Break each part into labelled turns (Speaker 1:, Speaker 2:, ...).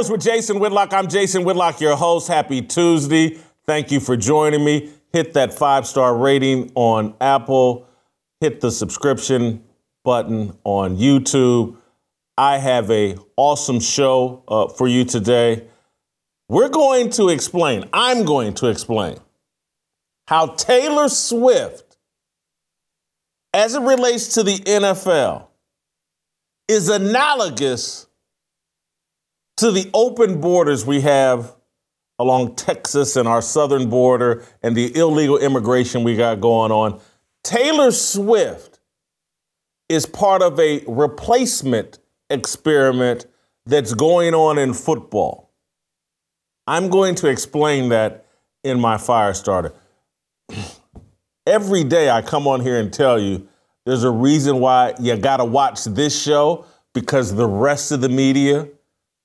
Speaker 1: Fearless with Jason Whitlock. I'm Jason Whitlock, your host. Happy Tuesday. Thank you for joining me. Hit that five star rating on Apple, hit the subscription button on YouTube. I have a awesome show uh, for you today. We're going to explain, I'm going to explain how Taylor Swift, as it relates to the NFL, is analogous to the open borders we have along Texas and our southern border and the illegal immigration we got going on. Taylor Swift is part of a replacement experiment that's going on in football. I'm going to explain that in my fire starter. Every day I come on here and tell you there's a reason why you got to watch this show because the rest of the media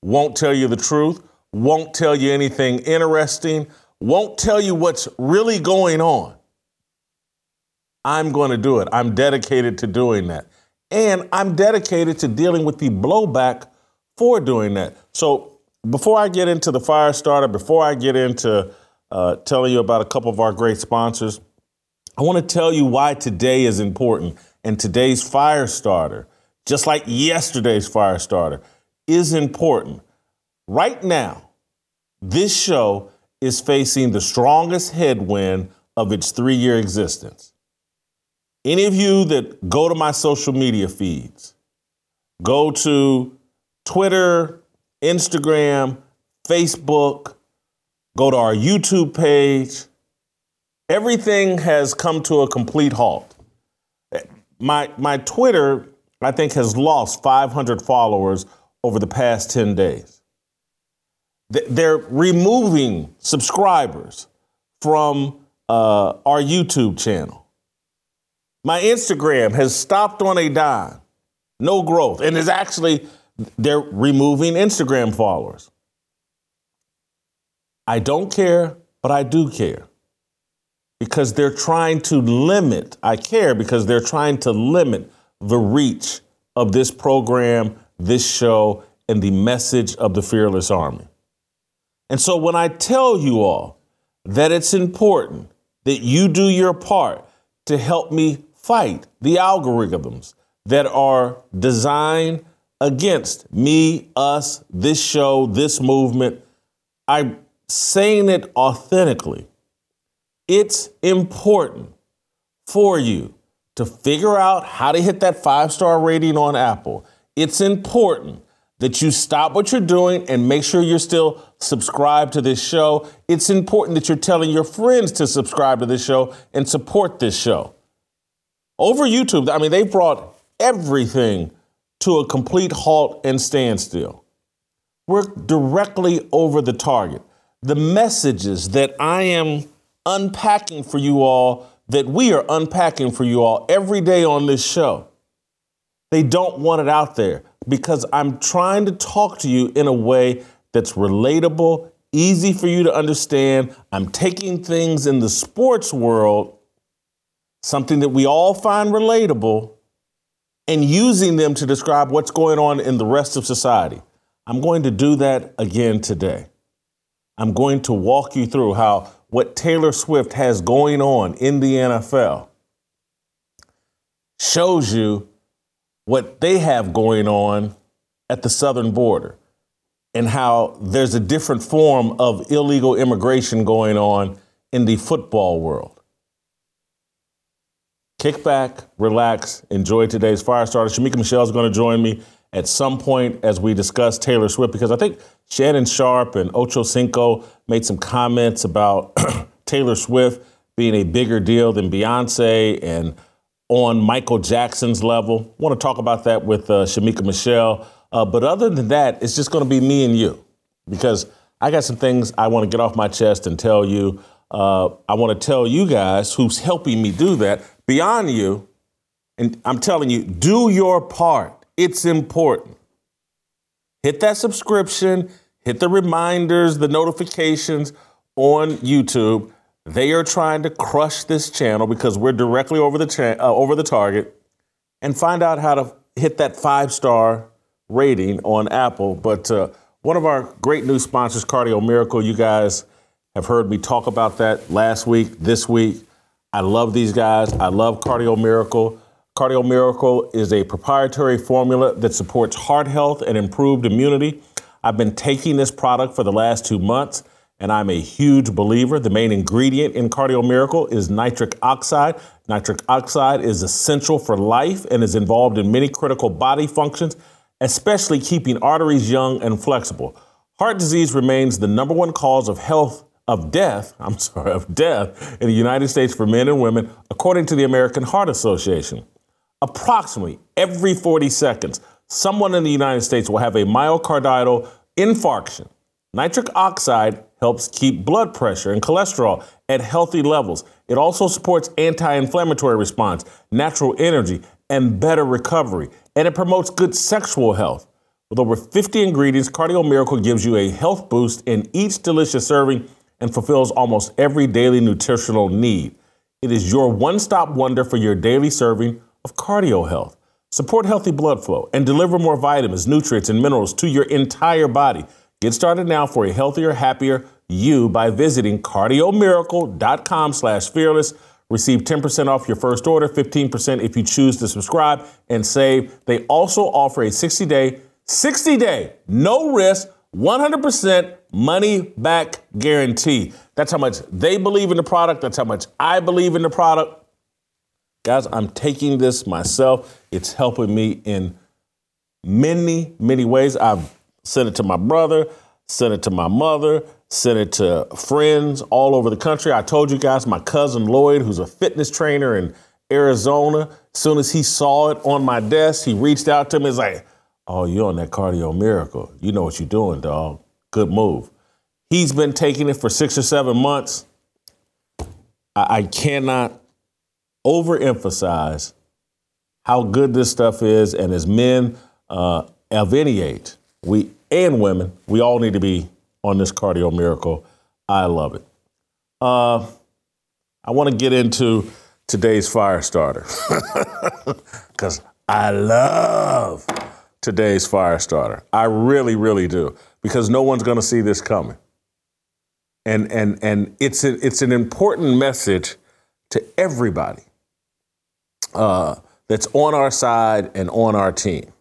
Speaker 1: won't tell you the truth, won't tell you anything interesting, won't tell you what's really going on. I'm going to do it. I'm dedicated to doing that. And I'm dedicated to dealing with the blowback for doing that. So before I get into the fire starter, before I get into uh, telling you about a couple of our great sponsors, I want to tell you why today is important. And today's fire starter, just like yesterday's fire starter, is important. Right now, this show is facing the strongest headwind of its three year existence. Any of you that go to my social media feeds, go to Twitter, Instagram, Facebook, go to our YouTube page. Everything has come to a complete halt. My, my Twitter, I think, has lost 500 followers over the past 10 days. They're removing subscribers from uh, our YouTube channel. My Instagram has stopped on a dime, no growth, and is actually they're removing Instagram followers. I don't care, but I do care because they're trying to limit, I care because they're trying to limit the reach of this program, this show, and the message of the Fearless Army. And so when I tell you all that it's important that you do your part to help me fight the algorithms that are designed against me, us, this show, this movement. I'm saying it authentically. It's important for you to figure out how to hit that five star rating on Apple. It's important that you stop what you're doing and make sure you're still subscribed to this show. It's important that you're telling your friends to subscribe to this show and support this show. Over YouTube, I mean, they brought everything to a complete halt and standstill. We're directly over the target. The messages that I am unpacking for you all, that we are unpacking for you all every day on this show, they don't want it out there because I'm trying to talk to you in a way that's relatable, easy for you to understand. I'm taking things in the sports world, something that we all find relatable, and using them to describe what's going on in the rest of society. I'm going to do that again today. I'm going to walk you through how what Taylor Swift has going on in the NFL shows you what they have going on at the southern border and how there's a different form of illegal immigration going on in the football world. Kick back, relax, enjoy today's fire starter. Shemeka Michelle is going to join me at some point as we discuss Taylor Swift because I think Shannon Sharpe and Ocho Cinco made some comments about Taylor Swift being a bigger deal than Beyonce and on Michael Jackson's level. I want to talk about that with uh, Shemeka Michelle. Uh, but other than that, it's just going to be me and you because I got some things I want to get off my chest and tell you. Uh, I want to tell you guys who's helping me do that beyond you. And I'm telling you, do your part. It's important. Hit that subscription, hit the reminders, the notifications on YouTube. They are trying to crush this channel because we're directly over the cha- uh, over the target and find out how to hit that five star rating on Apple. But uh, one of our great new sponsors, Cardio Miracle, you guys have heard me talk about that last week, this week. I love these guys. I love Cardio Miracle. Cardio Miracle is a proprietary formula that supports heart health and improved immunity. I've been taking this product for the last two months, and I'm a huge believer. The main ingredient in Cardio Miracle is nitric oxide. Nitric oxide is essential for life and is involved in many critical body functions, especially keeping arteries young and flexible. Heart disease remains the number one cause of health of death, I'm sorry, of death in the United States for men and women, according to the American Heart Association. Approximately every 40 seconds, someone in the United States will have a myocardial infarction. Nitric oxide helps keep blood pressure and cholesterol at healthy levels. It also supports anti-inflammatory response, natural energy, and better recovery, and it promotes good sexual health. With over 50 ingredients, Cardio Miracle gives you a health boost in each delicious serving and fulfills almost every daily nutritional need. It is your one stop wonder for your daily serving of cardio health. Support healthy blood flow and deliver more vitamins, nutrients, and minerals to your entire body. Get started now for a healthier, happier you by visiting cardiomiracle.com slash fearless. Receive 10% off your first order, 15% if you choose to subscribe and save. They also offer a 60 day, 60 day, no risk, 100% money back guarantee. That's how much they believe in the product. That's how much I believe in the product. Guys, I'm taking this myself. It's helping me in many, many ways. I've sent it to my brother, sent it to my mother, sent it to friends all over the country. I told you guys, my cousin Lloyd, who's a fitness trainer in Arizona, as soon as he saw it on my desk, he reached out to me. He's like, Oh, you're on that cardio miracle. You know what you're doing, dog. Good move. He's been taking it for six or seven months. I, I cannot overemphasize how good this stuff is. And as men uh, of any age, we and women, we all need to be on this cardio miracle. I love it. Uh, I want to get into today's fire starter because I love today's fire starter. I really, really do, because no one's going to see this coming. And, and, and it's, a, it's an important message to everybody uh, that's on our side and on our team.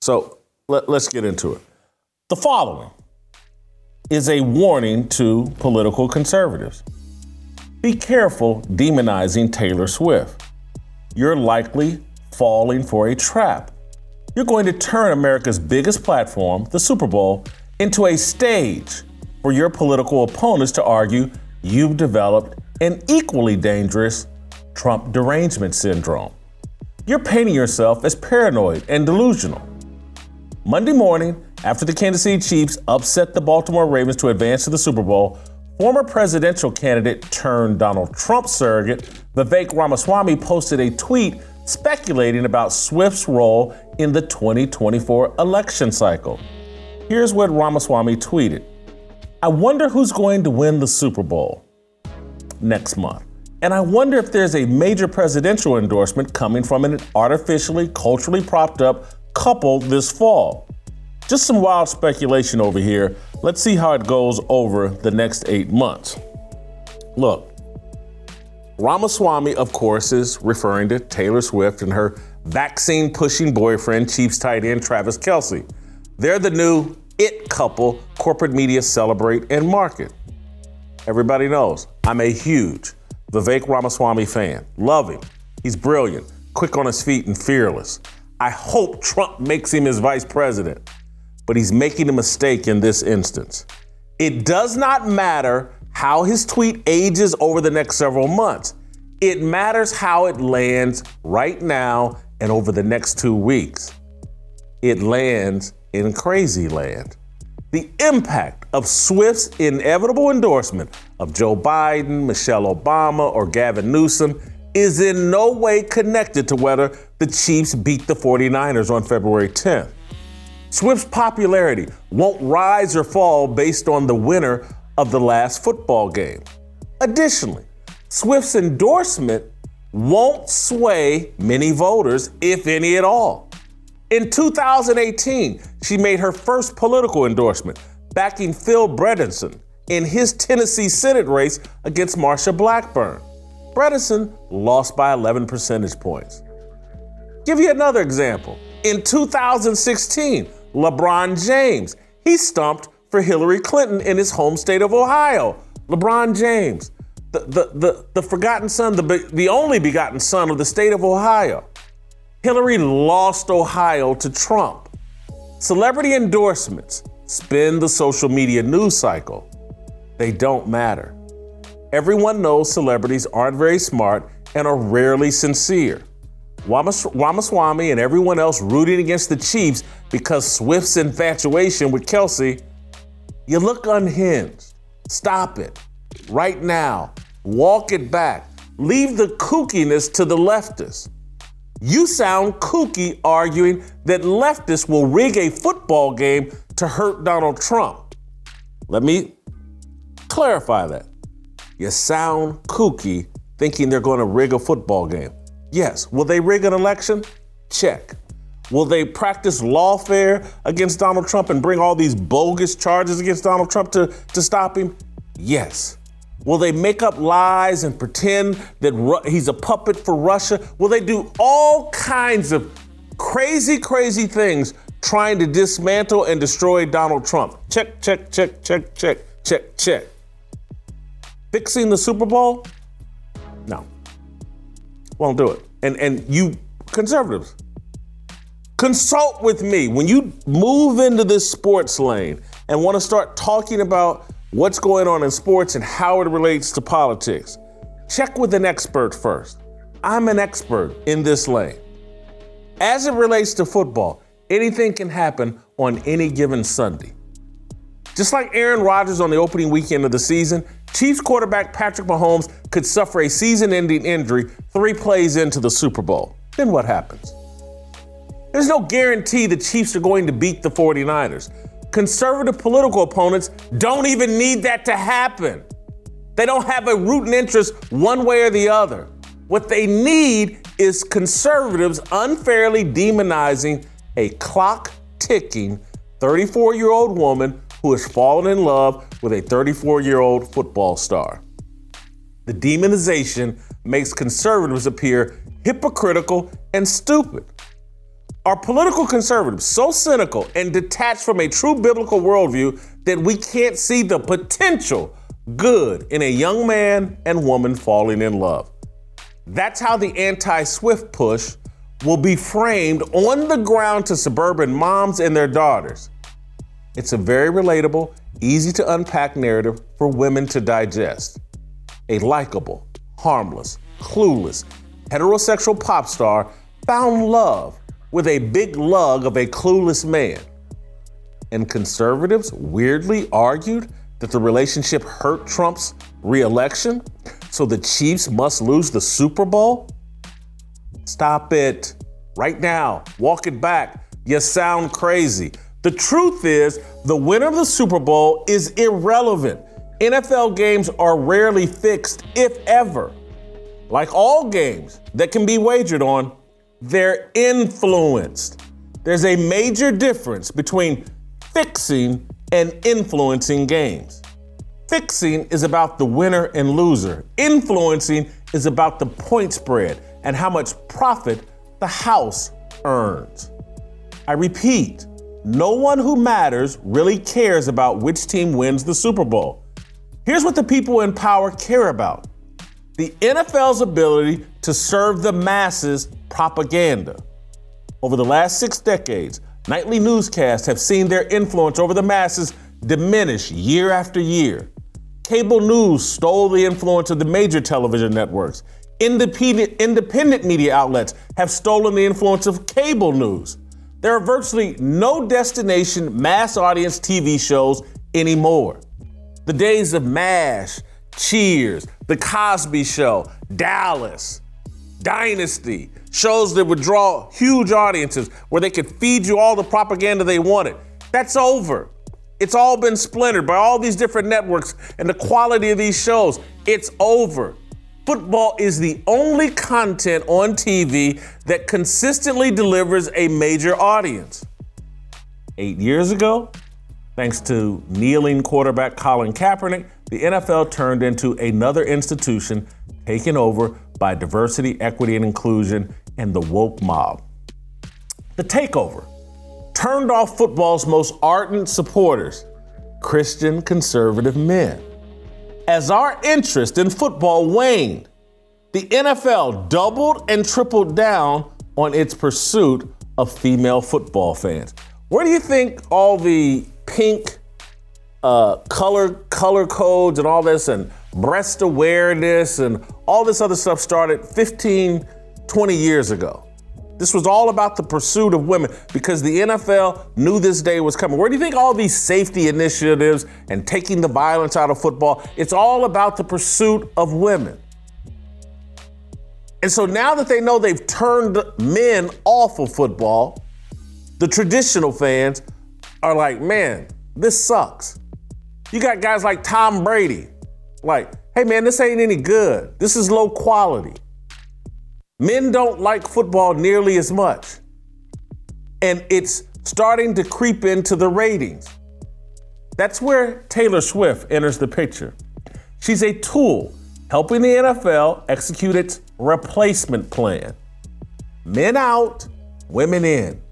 Speaker 1: So let, let's get into it. The following is a warning to political conservatives. Be careful demonizing Taylor Swift. You're likely falling for a trap you're going to turn America's biggest platform, the Super Bowl, into a stage for your political opponents to argue you've developed an equally dangerous Trump derangement syndrome. You're painting yourself as paranoid and delusional. Monday morning, after the Kansas City Chiefs upset the Baltimore Ravens to advance to the Super Bowl, former presidential candidate turned Donald Trump surrogate Vivek Ramaswamy posted a tweet speculating about Swift's role in the 2024 election cycle. Here's what Ramaswamy tweeted I wonder who's going to win the Super Bowl next month. And I wonder if there's a major presidential endorsement coming from an artificially, culturally propped up couple this fall. Just some wild speculation over here. Let's see how it goes over the next eight months. Look, Ramaswamy, of course, is referring to Taylor Swift and her vaccine pushing boyfriend, Chiefs tight end Travis Kelce. They're the new it couple corporate media celebrate and market. Everybody knows I'm a huge Vivek Ramaswamy fan. Love him. He's brilliant, quick on his feet, and fearless. I hope Trump makes him his vice president, but he's making a mistake in this instance. It does not matter how his tweet ages over the next several months. It matters how it lands right now and over the next two weeks. It lands in crazy land. The impact of Swift's inevitable endorsement of Joe Biden, Michelle Obama, or Gavin Newsom is in no way connected to whether the Chiefs beat the 49ers on February 10th. Swift's popularity won't rise or fall based on the winner of the last football game. Additionally, Swift's endorsement won't sway many voters, if any at all. In 2018, she made her first political endorsement, backing Phil Bredesen in his Tennessee Senate race against Marsha Blackburn. Bredesen lost by 11 percentage points. Give you another example. In 2016, LeBron James, he stumped for Hillary Clinton in his home state of Ohio. LeBron James, the, the, the, the forgotten son, the, the only begotten son of the state of Ohio. Hillary lost Ohio to Trump. Celebrity endorsements spin the social media news cycle. They don't matter. Everyone knows celebrities aren't very smart and are rarely sincere. Ramaswamy and everyone else rooting against the Chiefs because Swift's infatuation with Kelce, you look unhinged. Stop it. Right now. Walk it back. Leave the kookiness to the leftists. You sound kooky arguing that leftists will rig a football game to hurt Donald Trump. Let me clarify that. You sound kooky thinking they're going to rig a football game. Yes. Will they rig an election? Check. Will they practice lawfare against Donald Trump and bring all these bogus charges against Donald Trump to, to stop him? Yes. Will they make up lies and pretend that Ru- he's a puppet for Russia? Will they do all kinds of crazy, crazy things trying to dismantle and destroy Donald Trump? Check, check, check, check, check, check, check. Fixing the Super Bowl? No. Won't do it. And and you conservatives, consult with me when you move into this sports lane and want to start talking about what's going on in sports and how it relates to politics. Check with an expert first. I'm an expert in this lane. As it relates to football, anything can happen on any given Sunday. Just like Aaron Rodgers on the opening weekend of the season, Chiefs quarterback Patrick Mahomes could suffer a season ending injury three plays into the Super Bowl. Then what happens? There's no guarantee the Chiefs are going to beat the 49ers. Conservative political opponents don't even need that to happen. They don't have a rooting interest one way or the other. What they need is conservatives unfairly demonizing a clock ticking 34 year old woman who has fallen in love with a 34 year old football star. The demonization makes conservatives appear hypocritical and stupid. Are political conservatives so cynical and detached from a true biblical worldview that we can't see the potential good in a young man and woman falling in love? That's how the anti Swift push will be framed on the ground to suburban moms and their daughters. It's a very relatable, easy to unpack narrative for women to digest. A likable, harmless, clueless, heterosexual pop star found love with a big lug of a clueless man. And conservatives weirdly argued that the relationship hurt Trump's reelection, so the Chiefs must lose the Super Bowl? Stop it. Right now. Walk it back. You sound crazy. The truth is, the winner of the Super Bowl is irrelevant. NFL games are rarely fixed, if ever. Like all games that can be wagered on, they're influenced. There's a major difference between fixing and influencing games. Fixing is about the winner and loser. Influencing is about the point spread and how much profit the house earns. I repeat, no one who matters really cares about which team wins the Super Bowl. Here's what the people in power care about the NFL's ability to serve the masses propaganda. Over the last six decades, nightly newscasts have seen their influence over the masses diminish year after year. Cable news stole the influence of the major television networks. Independent, independent media outlets have stolen the influence of cable news. There are virtually no destination mass audience TV shows anymore. The days of MASH, Cheers, The Cosby Show, Dallas, Dynasty, shows that would draw huge audiences where they could feed you all the propaganda they wanted. That's over. It's all been splintered by all these different networks and the quality of these shows. It's over. Football is the only content on TV that consistently delivers a major audience. Eight years ago, thanks to kneeling quarterback Colin Kaepernick, the NFL turned into another institution taken over by diversity, equity, and inclusion and the woke mob. The takeover turned off football's most ardent supporters, Christian conservative men. As our interest in football waned, the NFL doubled and tripled down on its pursuit of female football fans. Where do you think all the pink uh, color color codes and all this and breast awareness and all this other stuff started 15, 20 years ago? This was all about the pursuit of women because the NFL knew this day was coming. Where do you think all these safety initiatives and taking the violence out of football? It's all about the pursuit of women. And so now that they know they've turned men off of football, the traditional fans are like, man, this sucks. You got guys like Tom Brady, like, hey man, this ain't any good. This is low quality. Men don't like football nearly as much. And it's starting to creep into the ratings. That's where Taylor Swift enters the picture. She's a tool helping the NFL execute its replacement plan. Men out, women in.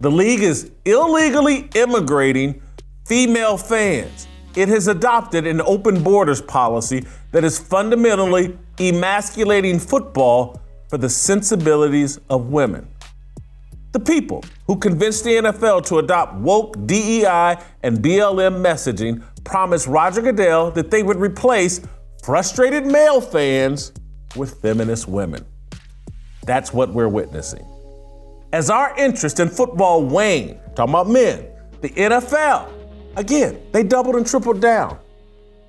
Speaker 1: The league is illegally immigrating female fans. It has adopted an open borders policy that is fundamentally emasculating football for the sensibilities of women. The people who convinced the NFL to adopt woke DEI and BLM messaging promised Roger Goodell that they would replace frustrated male fans with feminist women. That's what we're witnessing. As our interest in football waned, talking about men, the NFL, again, they doubled and tripled down.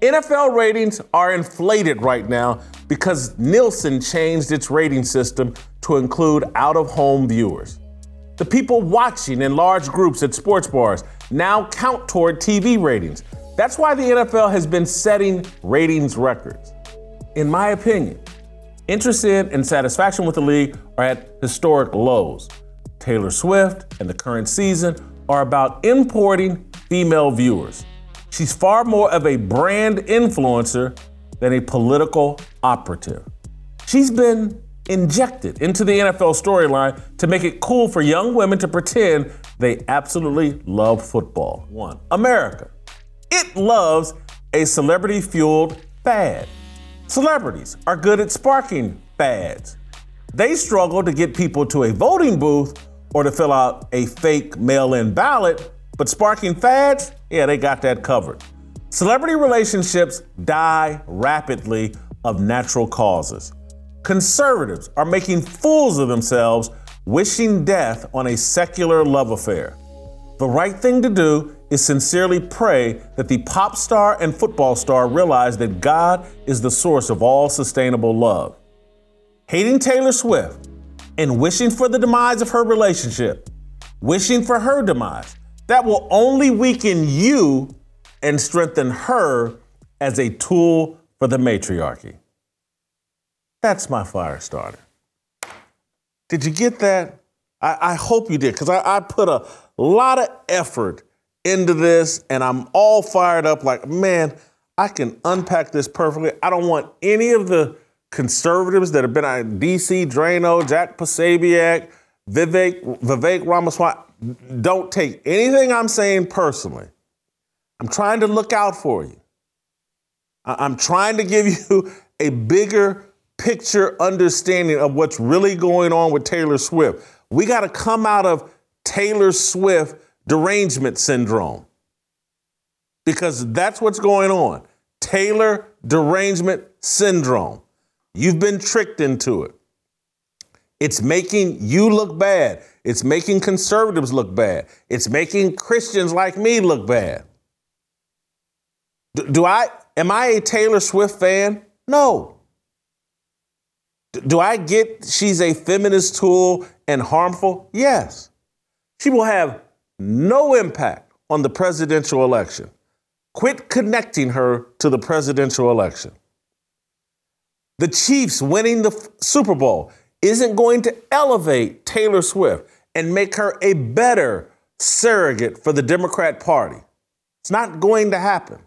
Speaker 1: NFL ratings are inflated right now because Nielsen changed its rating system to include out of home viewers. The people watching in large groups at sports bars now count toward TV ratings. That's why the NFL has been setting ratings records. In my opinion, interest in and satisfaction with the league are at historic lows. Taylor Swift and the current season are about importing female viewers. She's far more of a brand influencer than a political operative. She's been injected into the NFL storyline to make it cool for young women to pretend they absolutely love football. One, America. It loves a celebrity fueled fad. Celebrities are good at sparking fads. They struggle to get people to a voting booth or to fill out a fake mail in ballot, but sparking fads, yeah, they got that covered. Celebrity relationships die rapidly of natural causes. Conservatives are making fools of themselves, wishing death on a secular love affair. The right thing to do is sincerely pray that the pop star and football star realize that God is the source of all sustainable love. Hating Taylor Swift and wishing for the demise of her relationship, wishing for her demise, that will only weaken you and strengthen her as a tool for the matriarchy. That's my fire starter. Did you get that? I, I hope you did, because I, I put a lot of effort into this and I'm all fired up like, man, I can unpack this perfectly. I don't want any of the conservatives that have been on DC, Draino, Jack Posobiec, Vivek, Vivek Ramaswamy. Don't take anything I'm saying personally. I'm trying to look out for you. I'm trying to give you a bigger picture understanding of what's really going on with Taylor Swift. We got to come out of Taylor Swift derangement syndrome because that's what's going on. Taylor derangement syndrome. You've been tricked into it. It's making you look bad. It's making conservatives look bad. It's making Christians like me look bad. Do, do I am I a Taylor Swift fan? No. Do, do I get she's a feminist tool and harmful? Yes. She will have no impact on the presidential election. Quit connecting her to the presidential election. the Chiefs winning the Super Bowl isn't going to elevate Taylor Swift and make her a better surrogate for the Democrat Party. It's not going to happen.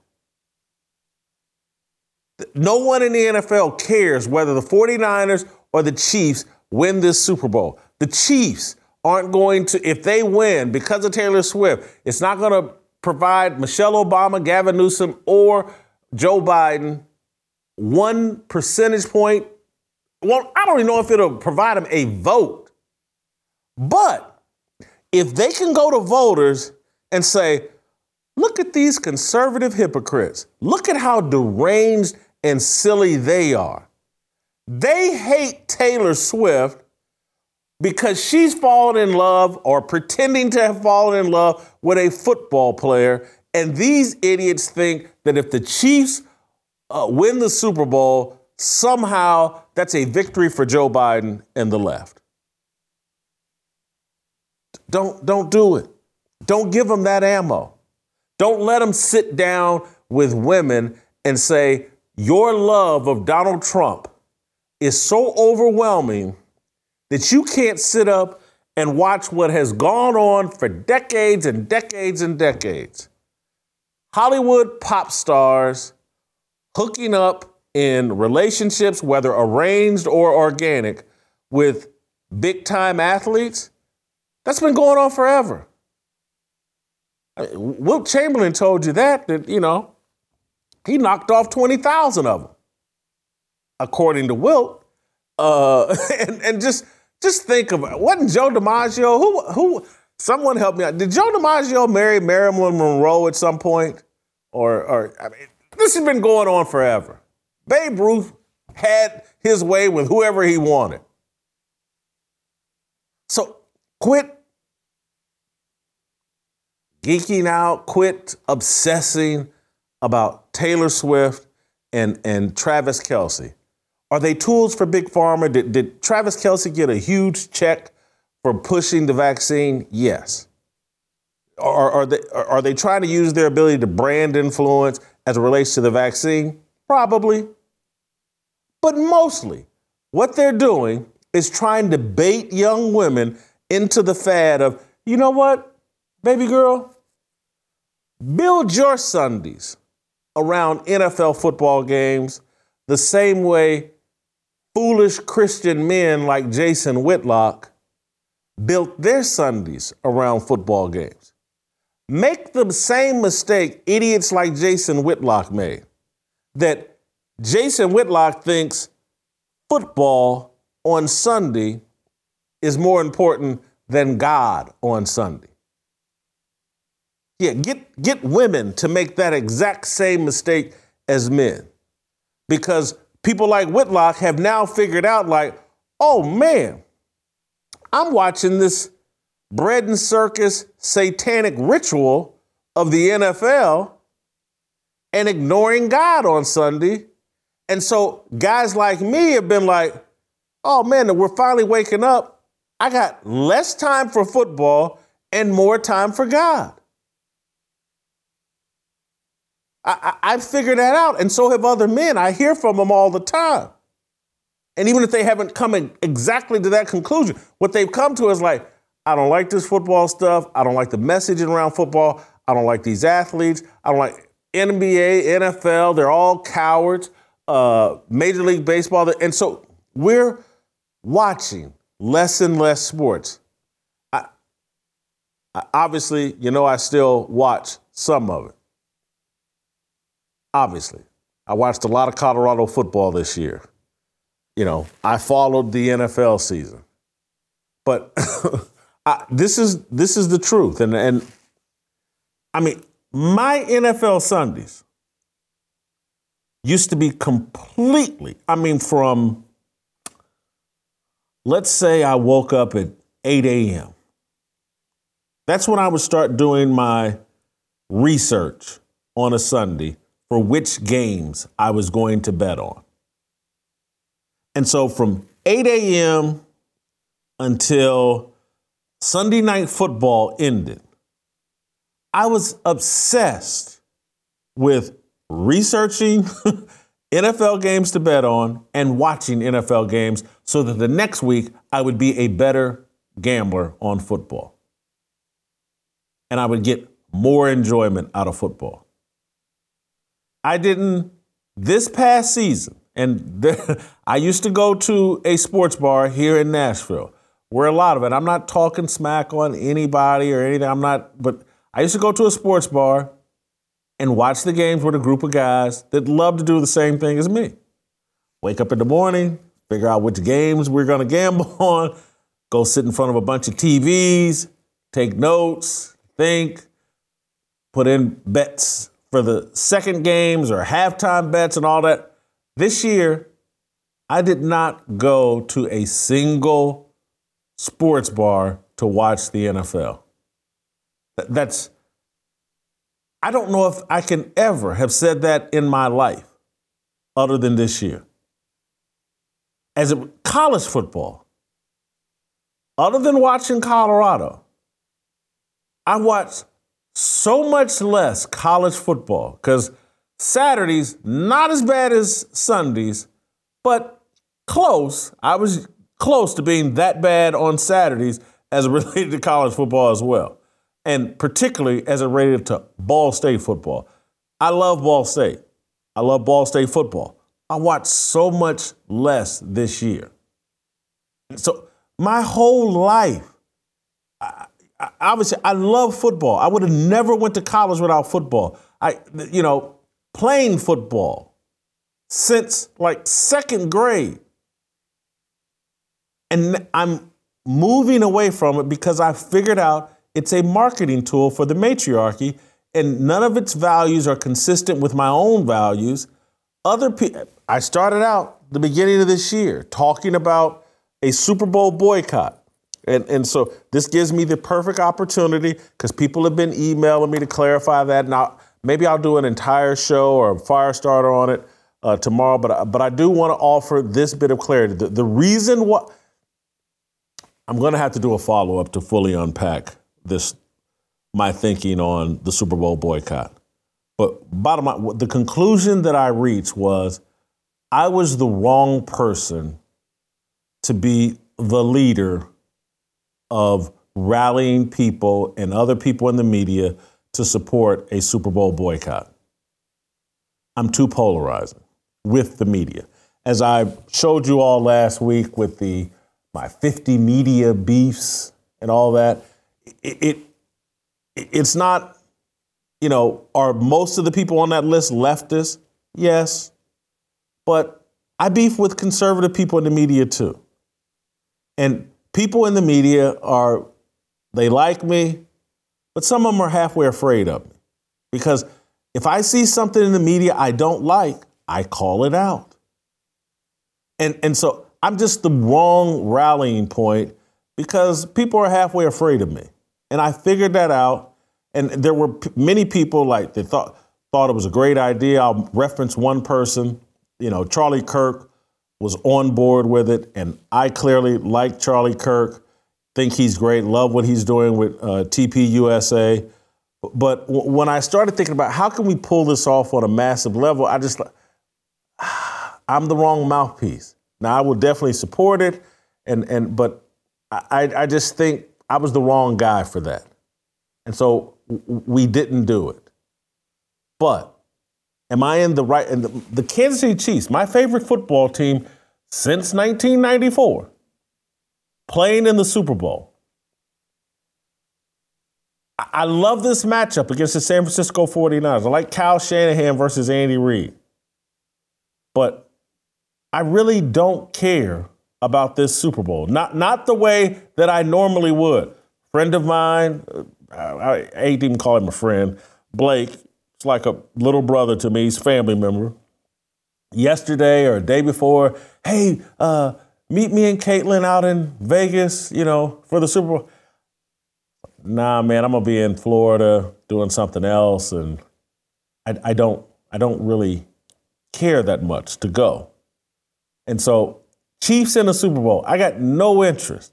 Speaker 1: No one in the NFL cares whether the 49ers or the Chiefs win this Super Bowl. The Chiefs aren't going to, if they win because of Taylor Swift, it's not going to provide Michelle Obama, Gavin Newsom, or Joe Biden one percentage point. Well, I don't even know if it'll provide them a vote. But if they can go to voters and say, look at these conservative hypocrites, look at how deranged and silly they are. They hate Taylor Swift because she's fallen in love or pretending to have fallen in love with a football player. And these idiots think that if the Chiefs uh, win the Super Bowl, somehow that's a victory for Joe Biden and the left. Don't, don't do it. Don't give them that ammo. Don't let them sit down with women and say, Your love of Donald Trump is so overwhelming that you can't sit up and watch what has gone on for decades and decades and decades. Hollywood pop stars hooking up in relationships, whether arranged or organic, with big time athletes, that's been going on forever. Wilt Chamberlain told you that, that, you know, he knocked off 20,000 of them, according to Wilt. Uh, and, and just just think of it. Wasn't Joe DiMaggio, who, who, someone help me out. Did Joe DiMaggio marry Marilyn Monroe at some point? Or, or I mean, this has been going on forever. Babe Ruth had his way with whoever he wanted. So quit geeking out, quit obsessing about Taylor Swift and, and Travis Kelce. Are they tools for Big Pharma? Did, did Travis Kelce get a huge check for pushing the vaccine? Yes. Are, are, they, are they trying to use their ability to brand influence as it relates to the vaccine? Probably. But mostly, what they're doing is trying to bait young women into the fad of, you know what, baby girl? Build your Sundays around NFL football games the same way foolish Christian men like Jason Whitlock built their Sundays around football games make the same mistake idiots like Jason Whitlock made. That Jason Whitlock thinks football on Sunday is more important than God on Sunday. Yeah, get, get women to make that exact same mistake as men. Because people like Whitlock have now figured out, like, oh man, I'm watching this bread and circus satanic ritual of the NFL and ignoring God on Sunday. And so guys like me have been like, oh man, we're finally waking up. I got less time for football and more time for God. I, I, I figured that out, and so have other men. I hear from them all the time. And even if they haven't come exactly to that conclusion, what they've come to is like, I don't like this football stuff. I don't like the messaging around football. I don't like these athletes. I don't like NBA, NFL. They're all cowards. Uh, Major League Baseball. And so we're watching less and less sports. I, I, obviously, you know, I still watch some of it. Obviously, I watched a lot of Colorado football this year. You know, I followed the NFL season. But I, this is this is the truth, and and I mean, my NFL Sundays used to be completely. I mean, from let's say I woke up at 8 a.m. That's when I would start doing my research on a Sunday for which games I was going to bet on. And so from 8 a.m. until Sunday night football ended, I was obsessed with researching NFL games to bet on and watching NFL games so that the next week I would be a better gambler on football. And I would get more enjoyment out of football. I didn't this past season, and the, I used to go to a sports bar here in Nashville where a lot of it, I'm not talking smack on anybody or anything, I'm not, but I used to go to a sports bar and watch the games with a group of guys that love to do the same thing as me. Wake up in the morning, figure out which games we're going to gamble on, go sit in front of a bunch of TVs, take notes, think, put in bets for the second games or halftime bets and all that. This year, I did not go to a single sports bar to watch the NFL. That's I don't know if I can ever have said that in my life other than this year. As a college football, other than watching Colorado, I watch so much less college football because Saturdays, not as bad as Sundays, but close. I was close to being that bad on Saturdays as related to college football as well and particularly as it related to Ball State football. I love Ball State. I love Ball State football. I watched so much less this year. So my whole life, I, I, obviously, I love football. I would have never went to college without football. I, you know, playing football since like second grade, and I'm moving away from it because I figured out it's a marketing tool for the matriarchy, and none of its values are consistent with my own values. Other people, I started out the beginning of this year talking about a Super Bowl boycott. And, and so this gives me the perfect opportunity because people have been emailing me to clarify that. Now, maybe I'll do an entire show or a fire starter on it uh, tomorrow, but, but I do want to offer this bit of clarity. The, the reason what I'm going to have to do a follow up to fully unpack this my thinking on the Super Bowl boycott. But bottom line, the conclusion that I reached was I was the wrong person to be the leader of rallying people and other people in the media to support a Super Bowl boycott. I'm too polarizing with the media. As I showed you all last week with the my 50 media beefs and all that, it, it it's not, you know, are most of the people on that list leftists? Yes. But I beef with conservative people in the media too. And people in the media are, they like me, but some of them are halfway afraid of me. Because if I see something in the media I don't like, I call it out. And, and so I'm just the wrong rallying point because people are halfway afraid of me. And I figured that out. And there were p- many people like they thought thought it was a great idea. I'll reference one person. You know, Charlie Kirk was on board with it, and I clearly like Charlie Kirk. Think he's great. Love what he's doing with uh, TPUSA. But w- when I started thinking about how can we pull this off on a massive level, I just I'm the wrong mouthpiece. Now I will definitely support it, and and but I I just think I was the wrong guy for that. And so we didn't do it. But am I in the right? And the, the Kansas City Chiefs, my favorite football team since 1994, playing in the Super Bowl. I love this matchup against the San Francisco 49ers. I like Kyle Shanahan versus Andy Reid. But I really don't care about this Super Bowl. Not not the way that I normally would. Friend of mine, uh, I, I hate even call him a friend, Blake. It's like a little brother to me. He's a family member. Yesterday or a day before, hey, uh, meet me and Caitlin out in Vegas, you know, for the Super Bowl. Nah, man, I'm gonna be in Florida doing something else, and I, I don't I don't really care that much to go. And so Chiefs in the Super Bowl, I got no interest.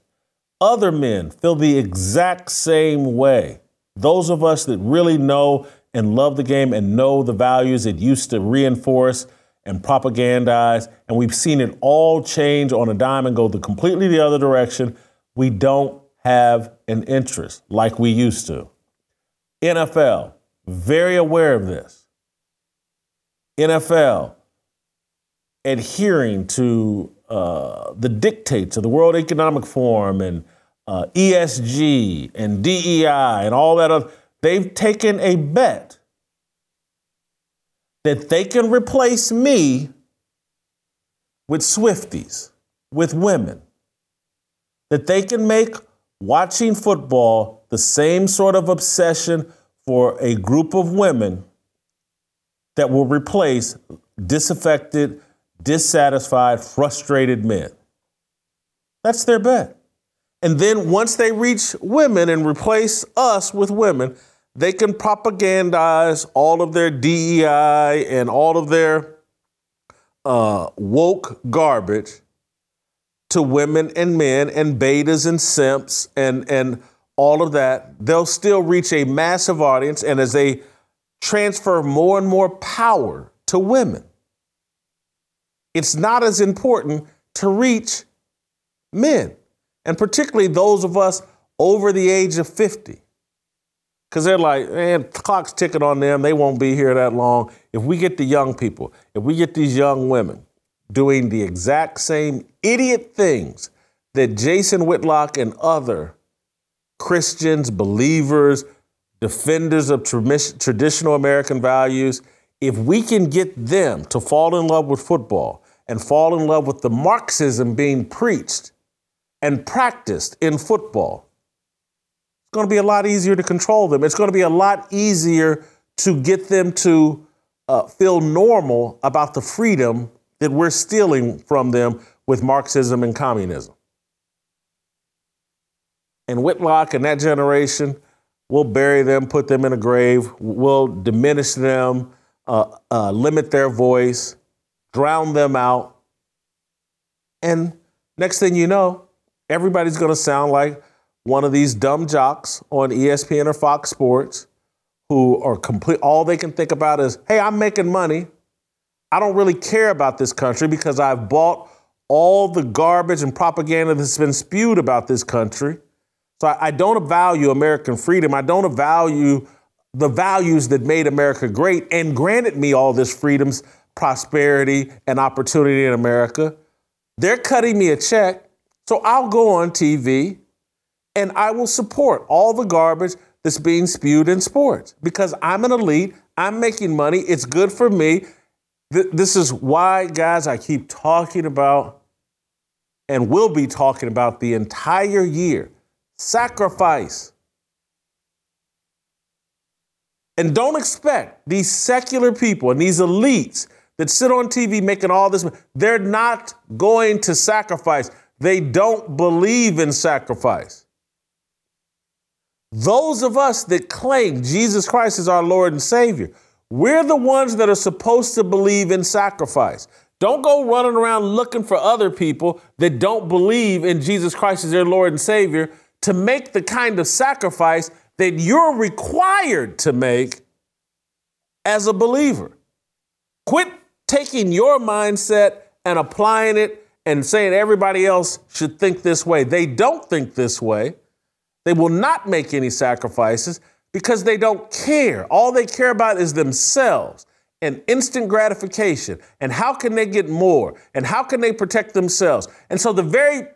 Speaker 1: Other men feel the exact same way. Those of us that really know and love the game and know the values it used to reinforce and propagandize, and we've seen it all change on a dime and go the completely the other direction. We don't have an interest like we used to. NFL, very aware of this. NFL adhering to uh, the dictates of the World Economic Forum and uh, ESG and DEI and all that other, they've taken a bet that they can replace me with Swifties, with women, that they can make watching football the same sort of obsession for a group of women that will replace disaffected, dissatisfied, frustrated men. That's their bet. And then once they reach women and replace us with women, they can propagandize all of their DEI and all of their uh, woke garbage to women and men and betas and simps and, and all of that. They'll still reach a massive audience. And as they transfer more and more power to women, it's not as important to reach men, and particularly those of us over the age of 50. Because they're like, man, the clock's ticking on them. They won't be here that long. If we get the young people, if we get these young women doing the exact same idiot things that Jason Whitlock and other Christians, believers, defenders of traditional American values, if we can get them to fall in love with football and fall in love with the Marxism being preached and practiced in football, It's going to be a lot easier to control them. It's going to be a lot easier to get them to uh, feel normal about the freedom that we're stealing from them with Marxism and communism. And Whitlock and that generation, we'll bury them, put them in a grave, we'll diminish them, uh, uh, limit their voice, drown them out. And next thing you know, everybody's going to sound like one of these dumb jocks on ESPN or Fox Sports who are complete all they can think about is, hey, I'm making money. I don't really care about this country because I've bought all the garbage and propaganda that's been spewed about this country. So I, I don't value American freedom. I don't value the values that made America great and granted me all this freedoms, prosperity, and opportunity in America. They're cutting me a check. So I'll go on TV and I will support all the garbage that's being spewed in sports because I'm an elite. I'm making money. It's good for me. Th- this is why, guys, I keep talking about and will be talking about the entire year sacrifice. And don't expect these secular people and these elites that sit on TV making all this, they're not going to sacrifice. They don't believe in sacrifice. Those of us that claim Jesus Christ is our Lord and Savior, we're the ones that are supposed to believe in sacrifice. Don't go running around looking for other people that don't believe in Jesus Christ as their Lord and Savior to make the kind of sacrifice that you're required to make as a believer. Quit taking your mindset and applying it and saying everybody else should think this way. They don't think this way. They will not make any sacrifices because they don't care. All they care about is themselves and instant gratification and how can they get more and how can they protect themselves. And so the very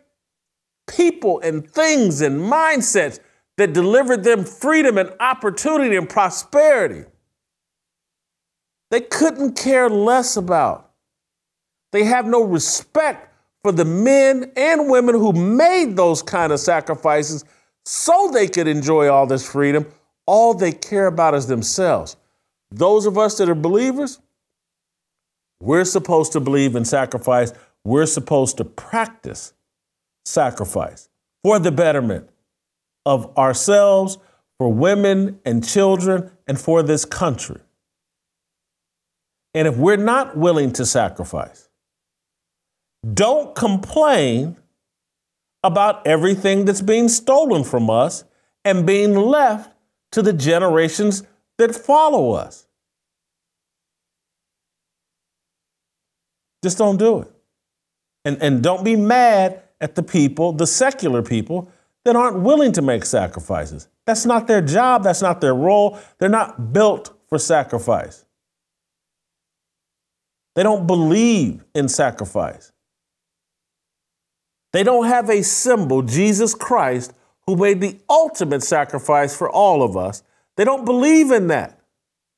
Speaker 1: people and things and mindsets that delivered them freedom and opportunity and prosperity, they couldn't care less about. They have no respect for the men and women who made those kind of sacrifices so they could enjoy all this freedom. All they care about is themselves. Those of us that are believers, we're supposed to believe in sacrifice. We're supposed to practice sacrifice for the betterment of ourselves, for women and children, and for this country. And if we're not willing to sacrifice, don't complain about everything that's being stolen from us and being left to the generations that follow us. Just don't do it. And, and don't be mad at the people, the secular people, that aren't willing to make sacrifices. That's not their job, that's not their role. They're not built for sacrifice. They don't believe in sacrifice. They don't have a symbol, Jesus Christ, who made the ultimate sacrifice for all of us. They don't believe in that.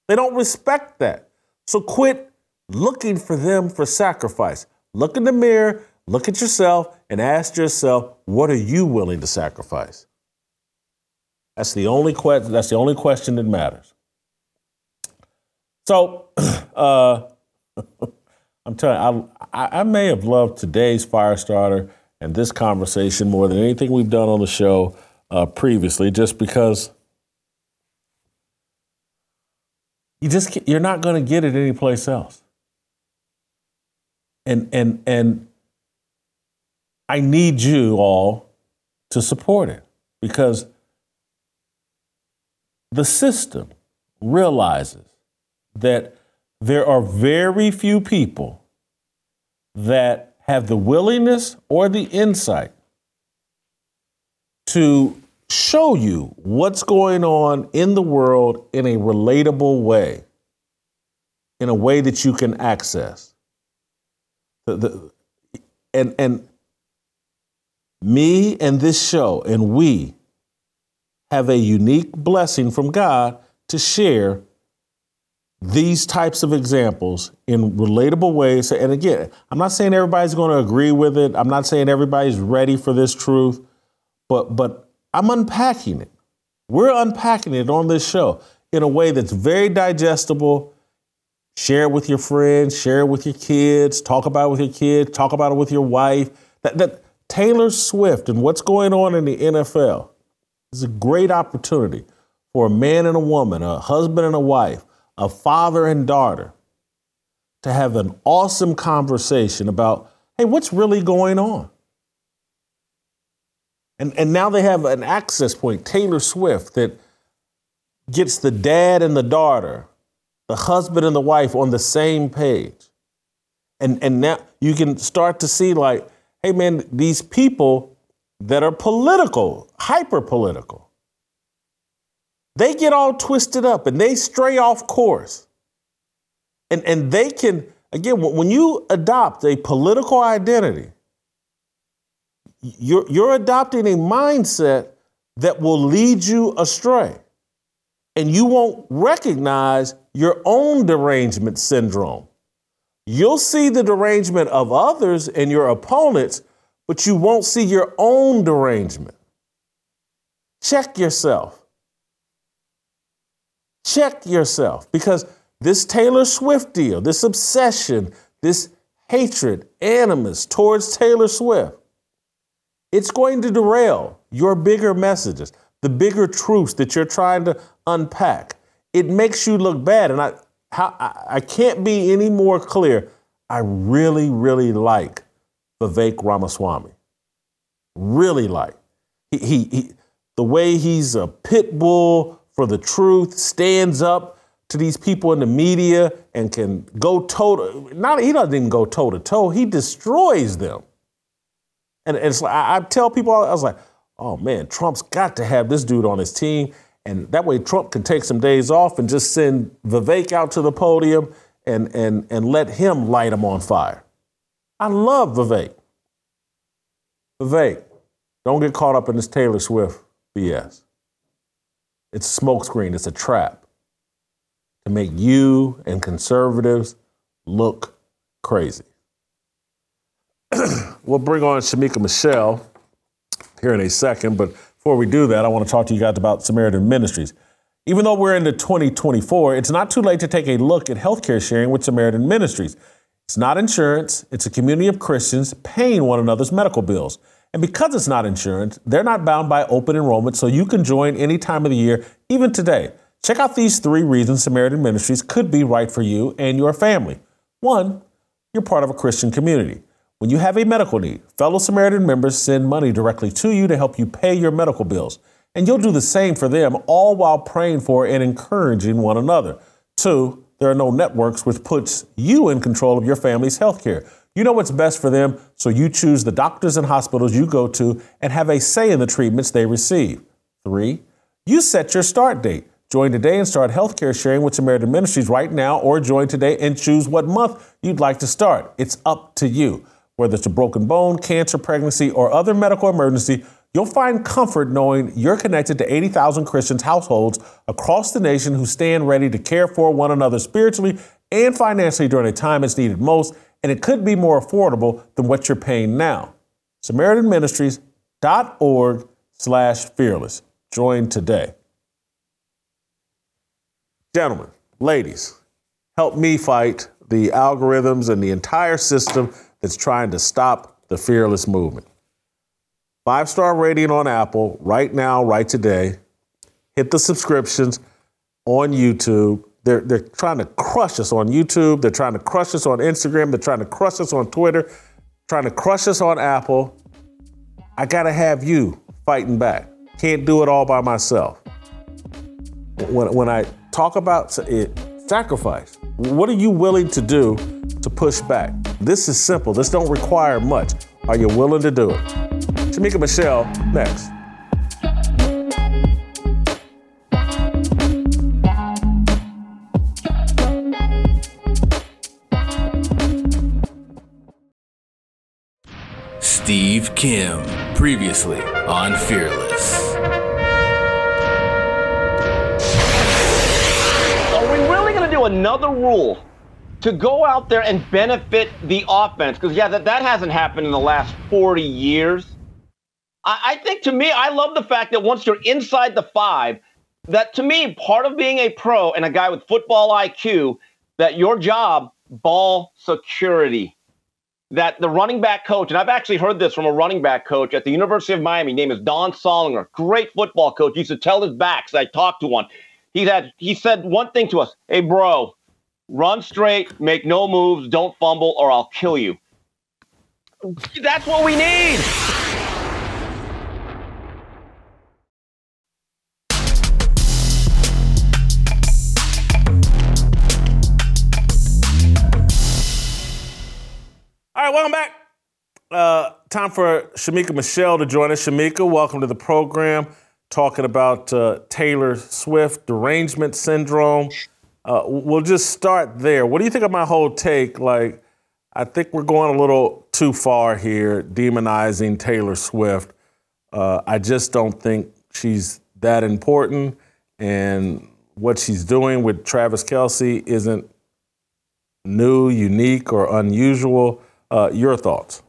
Speaker 1: They don't respect that. So quit looking for them for sacrifice. Look in the mirror, look at yourself, and ask yourself, what are you willing to sacrifice? That's the only question. That's the only question that matters. So, uh, I'm telling you, I, I may have loved today's fire starter and this conversation more than anything we've done on the show uh, previously, just because you just you're not going to get it anyplace else. And and and I need you all to support it because the system realizes that there are very few people that have the willingness or the insight to show you what's going on in the world in a relatable way, in a way that you can access. The, the, and, and me and this show and we have a unique blessing from God to share these types of examples in relatable ways. And again, I'm not saying everybody's going to agree with it. I'm not saying everybody's ready for this truth, but but I'm unpacking it. We're unpacking it on this show in a way that's very digestible. Share it with your friends, share it with your kids, talk about it with your kids, talk about it with your wife. That, that Taylor Swift and what's going on in the NFL is a great opportunity for a man and a woman, a husband and a wife a father and daughter to have an awesome conversation about, hey, what's really going on? And, and now they have an access point, Taylor Swift, that gets the dad and the daughter, the husband and the wife on the same page. And, and now you can start to see, like, hey, man, these people that are political, hyper political, they get all twisted up and they stray off course. And, and they can, again, when you adopt a political identity, you're, you're adopting a mindset that will lead you astray. And you won't recognize your own derangement syndrome. You'll see the derangement of others and your opponents, but you won't see your own derangement. Check yourself. Check yourself because this Taylor Swift deal, this obsession, this hatred, animus towards Taylor Swift, it's going to derail your bigger messages, the bigger truths that you're trying to unpack. It makes you look bad. And I, how, I, I can't be any more clear. I really, really like Vivek Ramaswamy. Really like. He, he, he, the way he's a pit bull for the truth, stands up to these people in the media and can go toe to, not, he doesn't even go toe to toe, he destroys them. And it's like, I, I tell people, I was like, oh man, Trump's got to have this dude on his team. And that way Trump can take some days off and just send Vivek out to the podium and, and, and let him light him on fire. I love Vivek. Vivek, don't get caught up in this Taylor Swift BS. It's smokescreen, it's a trap to make you and conservatives look crazy. we'll bring on Shemeka Michelle here in a second, but before we do that, I want to talk to you guys about Samaritan Ministries. Even though we're into 2024, it's not too late to take a look at healthcare sharing with Samaritan Ministries. It's not insurance, it's a community of Christians paying one another's medical bills. And because it's not insurance, they're not bound by open enrollment, so you can join any time of the year, even today. Check out these three reasons Samaritan Ministries could be right for you and your family. One, you're part of a Christian community. When you have a medical need, fellow Samaritan members send money directly to you to help you pay your medical bills. And you'll do the same for them, all while praying for and encouraging one another. Two, there are no networks, which puts you in control of your family's health care. You know what's best for them, so you choose the doctors and hospitals you go to and have a say in the treatments they receive. Three, you set your start date. Join today and start healthcare sharing with Samaritan Ministries right now, or join today and choose what month you'd like to start. It's up to you. Whether it's a broken bone, cancer, pregnancy, or other medical emergency, you'll find comfort knowing you're connected to 80,000 Christians households across the nation who stand ready to care for one another spiritually and financially during a time it's needed most, and it could be more affordable than what you're paying now. SamaritanMinistries.org slash fearless. Join today. Gentlemen, ladies, help me fight the algorithms and the entire system that's trying to stop the fearless movement. Five star rating on Apple right now, right today. Hit the subscriptions on YouTube. They're, they're trying to crush us on YouTube. They're trying to crush us on Instagram. They're trying to crush us on Twitter, trying to crush us on Apple. I got to have you fighting back. Can't do it all by myself. When, when I talk about it, sacrifice, what are you willing to do to push back? This is simple. This don't require much. Are you willing to do it? Shemeka Michelle, next.
Speaker 2: Steve Kim, previously on Fearless.
Speaker 3: Are we really going to do another rule to go out there and benefit the offense? Because, yeah, that, that hasn't happened in the last 40 years. I, I think to me, I love the fact that once you're inside the five, that to me, part of being a pro and a guy with football IQ, that your job, ball security that the running back coach, and I've actually heard this from a running back coach at the University of Miami, name is Don Soldinger, great football coach. He used to tell his backs, I talked to one. He had he said one thing to us, hey bro, run straight, make no moves, don't fumble, or I'll kill you. That's what we need.
Speaker 1: Time for Shemeka Michelle to join us. Shemeka, welcome to the program. Talking about uh, Taylor Swift derangement syndrome. Uh, we'll just start there. What do you think of my whole take? Like, I think we're going a little too far here, demonizing Taylor Swift. Uh, I just don't think she's that important, and what she's doing with Travis Kelce isn't new, unique, or unusual. Uh, your thoughts?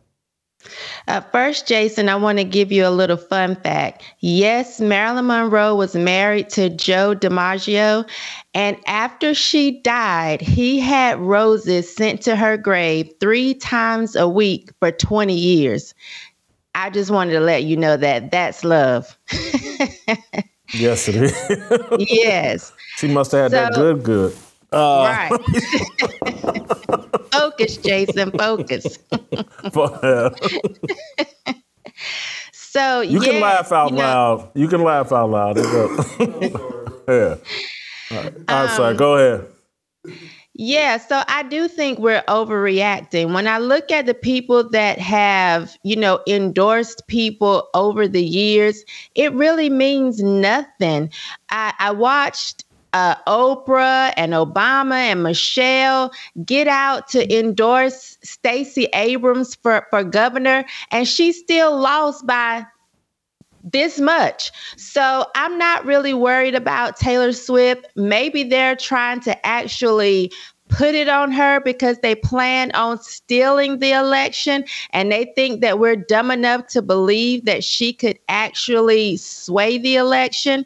Speaker 4: Uh, first, Jason, I want to give you a little fun fact. Yes, Marilyn Monroe was married to Joe DiMaggio, and after she died, he had roses sent to her grave three times a week for 20 years. I just wanted to let you know that that's love.
Speaker 1: yes, it is.
Speaker 4: yes.
Speaker 1: She must have had so, that good, good.
Speaker 4: Uh, right. focus, Jason. Focus. so
Speaker 1: you
Speaker 4: yeah,
Speaker 1: can laugh out
Speaker 4: you know,
Speaker 1: loud. You can laugh out loud. yeah. I'm sorry. Um, Go ahead.
Speaker 4: Yeah, so I do think we're overreacting. When I look at the people that have, you know, endorsed people over the years, it really means nothing. I, I watched uh, Oprah and Obama and Michelle get out to endorse Stacey Abrams for, for governor, and she still lost by this much. So I'm not really worried about Taylor Swift. Maybe they're trying to actually put it on her because they plan on stealing the election and they think that we're dumb enough to believe that she could actually sway the election.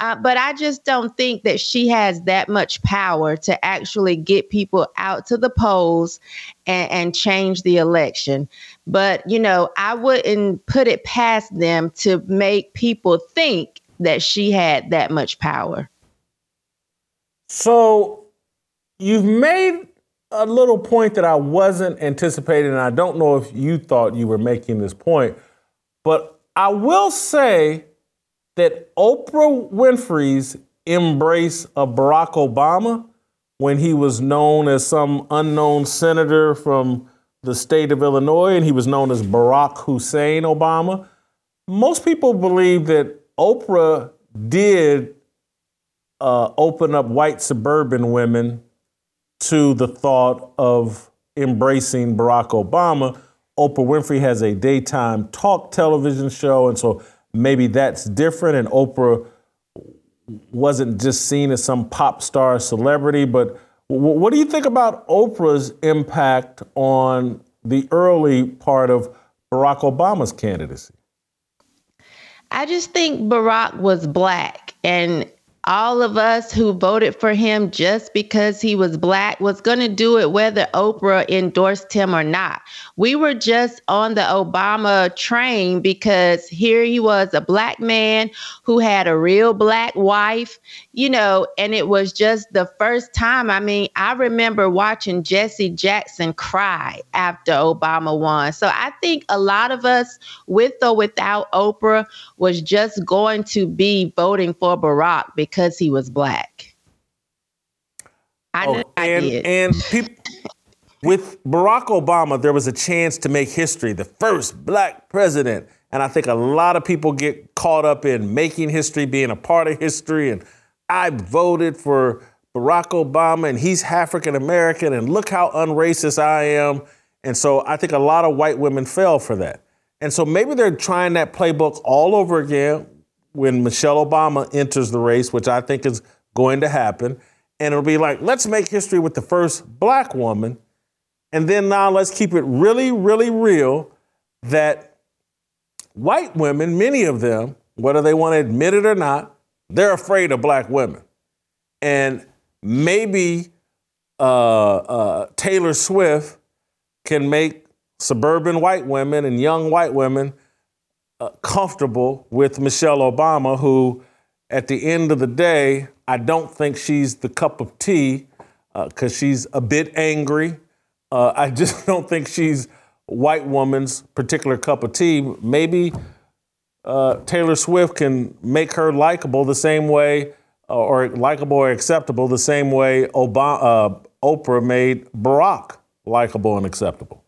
Speaker 4: Uh, but I just don't think that she has that much power to actually get people out to the polls and, and change the election. But, you know, I wouldn't put it past them to make people think that she had that much power.
Speaker 1: So you've made a little point that I wasn't anticipating, and I don't know if you thought you were making this point, but I will say that Oprah Winfrey's embrace of Barack Obama when he was known as some unknown senator from the state of Illinois and he was known as Barack Hussein Obama. Most people believe that Oprah did uh, open up white suburban women to the thought of embracing Barack Obama. Oprah Winfrey has a daytime talk television show, and so maybe that's different. And Oprah wasn't just seen as some pop star celebrity, but what do you think about Oprah's impact on the early part of Barack Obama's candidacy?
Speaker 4: I just think Barack was black and all of us who voted for him just because he was black was going to do it whether Oprah endorsed him or not. We were just on the Obama train because here he was a black man who had a real black wife, you know, and it was just the first time. I mean, I remember watching Jesse Jackson cry after Obama won. So I think a lot of us, with or without Oprah, was just going to be voting for Barack because because he was black. I
Speaker 1: oh, and, and people with Barack Obama, there was a chance to make history, the first black president. And I think a lot of people get caught up in making history, being a part of history. And I voted for Barack Obama, and he's African American, and look how unracist I am. And so I think a lot of white women fell for that. And so maybe they're trying that playbook all over again when Michelle Obama enters the race, which I think is going to happen. And it'll be like, let's make history with the first black woman. And then now let's keep it really, really real that white women, many of them, whether they want to admit it or not, they're afraid of black women. And maybe uh, uh, Taylor Swift can make suburban white women and young white women comfortable with Michelle Obama, who, at the end of the day, I don't think she's the cup of tea because uh, she's a bit angry. Uh, I just don't think she's white woman's particular cup of tea. Maybe uh, Taylor Swift can make her likable the same way, uh, or likable or acceptable the same way Obama, Oprah made Barack likable and acceptable.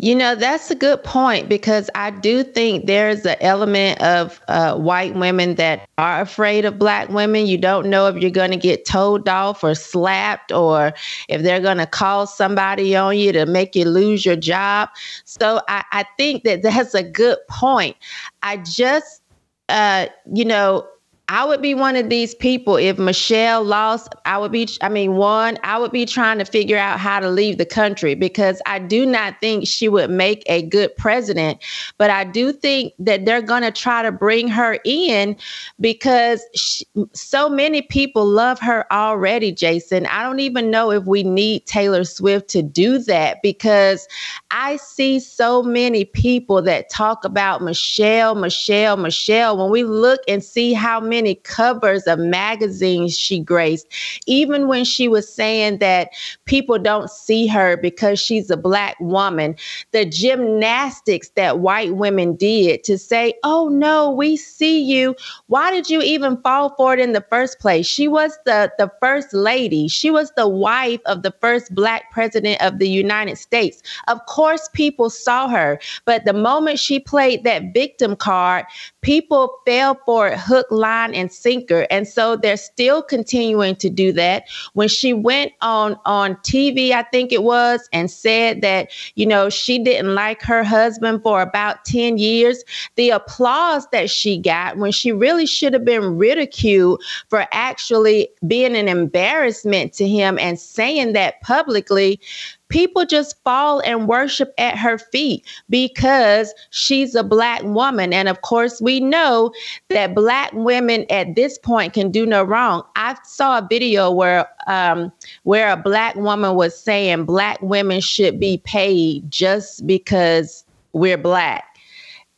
Speaker 4: You know, that's a good point because I do think there's an element of uh, white women that are afraid of black women. You don't know if you're going to get told off or slapped or if they're going to call somebody on you to make you lose your job. So I, I think that that's a good point. I just, uh, you know, I would be one of these people. If Michelle lost, I would be, I mean, one, I would be trying to figure out how to leave the country because I do not think she would make a good president. But I do think that they're going to try to bring her in because she, so many people love her already, Jason. I don't even know if we need Taylor Swift to do that because I see so many people that talk about Michelle, Michelle, Michelle. When we look and see how many many covers of magazines she graced, even when she was saying that people don't see her because she's a black woman, the gymnastics that white women did to say, oh no, we see you. Why did you even fall for it in the first place? She was the, the first lady, she was the wife of the first black president of the United States. Of course, people saw her, but the moment she played that victim card, people fell for it hook, line, and sinker. And so they're still continuing to do that. When she went on on TV, I think it was, and said that, you know, she didn't like her husband for about 10 years, the applause that she got when she really should have been ridiculed for actually being an embarrassment to him and saying that publicly people just fall and worship at her feet because she's a black woman. And of course, we know that black women at this point can do no wrong. I saw a video where um, where a black woman was saying black women should be paid just because we're black.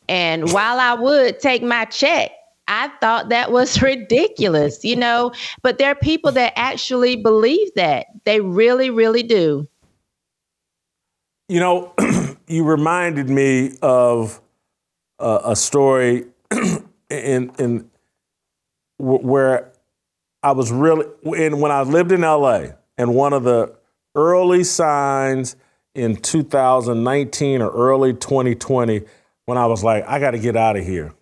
Speaker 4: And while I would take my check, I thought that was ridiculous, you know. But there are people that actually believe that. They really, really do.
Speaker 1: You know, you reminded me of uh, a story in in where I was really in when I lived in LA, and one of the early signs in 2019 or early 2020 when I was like, I got to get out of here.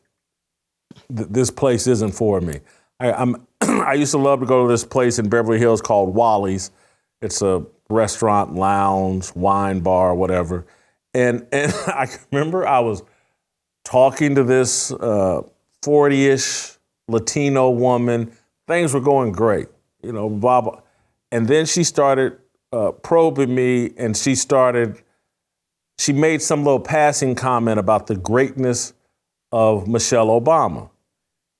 Speaker 1: Th- this place isn't for me. I, I'm I used to love to go to this place in Beverly Hills called Wally's. It's a restaurant, lounge, wine bar, whatever. And and I remember I was talking to this 40-ish Latino woman. Things were going great, you know, blah blah. And then she started uh, probing me, and she started. She made some little passing comment about the greatness of Michelle Obama.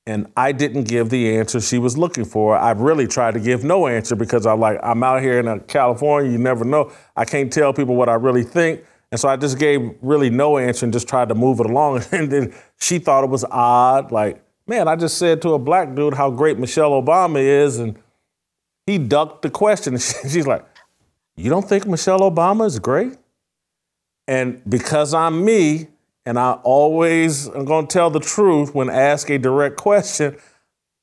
Speaker 1: And I didn't give the answer she was looking for. I really tried to give no answer because I'm like, I'm out here in uh, California, you never know. I can't tell people what I really think. And so I just gave really no answer and just tried to move it along. And then she thought it was odd. Like, man, I just said to a black dude how great Michelle Obama is. And he ducked the question. She's like, You don't think Michelle Obama is great? And because I'm me, and I always am going to tell the truth when asked a direct question,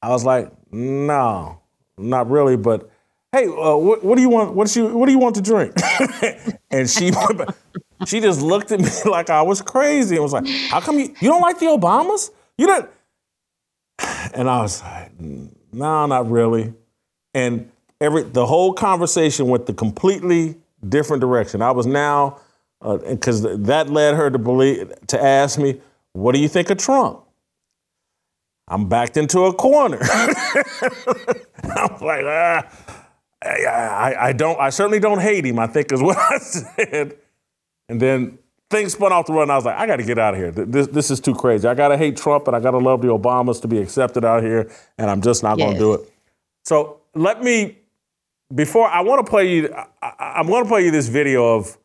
Speaker 1: I was like, no, not really, but hey, uh, what, what, do you want? What, you, what do you want to drink? and she she just looked at me like I was crazy and was like, how come you, you don't like the Obamas? You don't? And I was like, no, not really. And every the whole conversation went the completely different direction. I was now because uh, that led her to believe to ask me, "What do you think of Trump?" I'm backed into a corner. I'm like, ah, I, I, don't. I certainly don't hate him. I think is what I said. And then things spun off the run. I was like, I got to get out of here. This, this is too crazy. I got to hate Trump and I got to love the Obamas to be accepted out here, and I'm just not yes. going to do it. So let me, before I want to play you, I, am going to play you this video of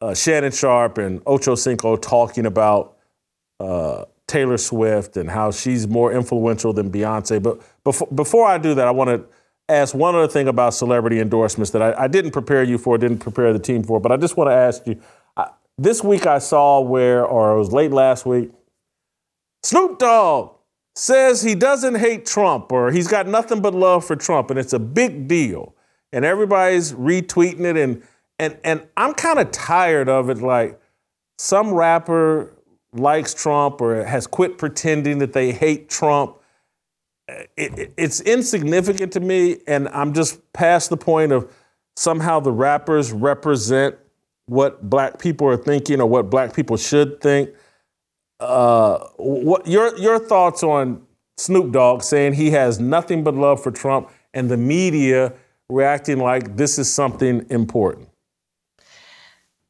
Speaker 1: uh, Shannon Sharpe and Ocho Cinco talking about uh, Taylor Swift and how she's more influential than Beyonce. But before, before I do that, I want to ask one other thing about celebrity endorsements that I, I, didn't prepare you for, didn't prepare the team for, but I just want to ask you. I, this week I saw where, or it was late last week, Snoop Dogg says he doesn't hate Trump or he's got nothing but love for Trump, and it's a big deal. And everybody's retweeting it and and and I'm kind of tired of it. Like some rapper likes Trump or has quit pretending that they hate Trump. It, it, it's insignificant to me, and I'm just past the point of somehow the rappers represent what black people are thinking or what black people should think. Uh, what your your thoughts on Snoop Dogg saying he has nothing but love for Trump and the media reacting like this is something important?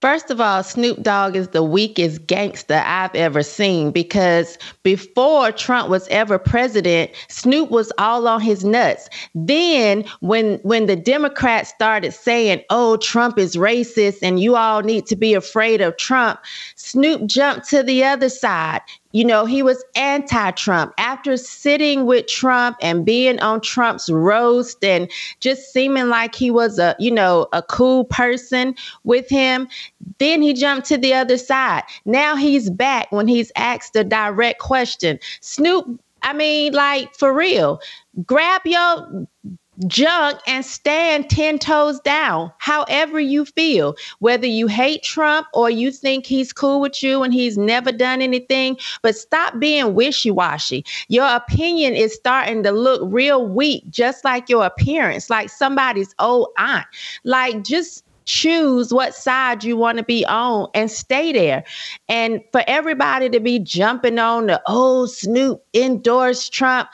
Speaker 4: First of all, Snoop Dogg is the weakest gangster I've ever seen because before Trump was ever president, Snoop was all on his nuts. Then when when the Democrats started saying, "Oh, Trump is racist and you all need to be afraid of Trump," Snoop jumped to the other side you know, he was anti Trump. After sitting with Trump and being on Trump's roast and just seeming like he was a, you know, a cool person with him, then he jumped to the other side. Now he's back when he's asked a direct question. Snoop, I mean, like for real, grab your junk and stand 10 toes down, however you feel, whether you hate Trump or you think he's cool with you and he's never done anything. But stop being wishy washy. Your opinion is starting to look real weak, just like your appearance, like somebody's old aunt. Like, just choose what side you want to be on and stay there. And for everybody to be jumping on the oh Snoop endorsed Trump,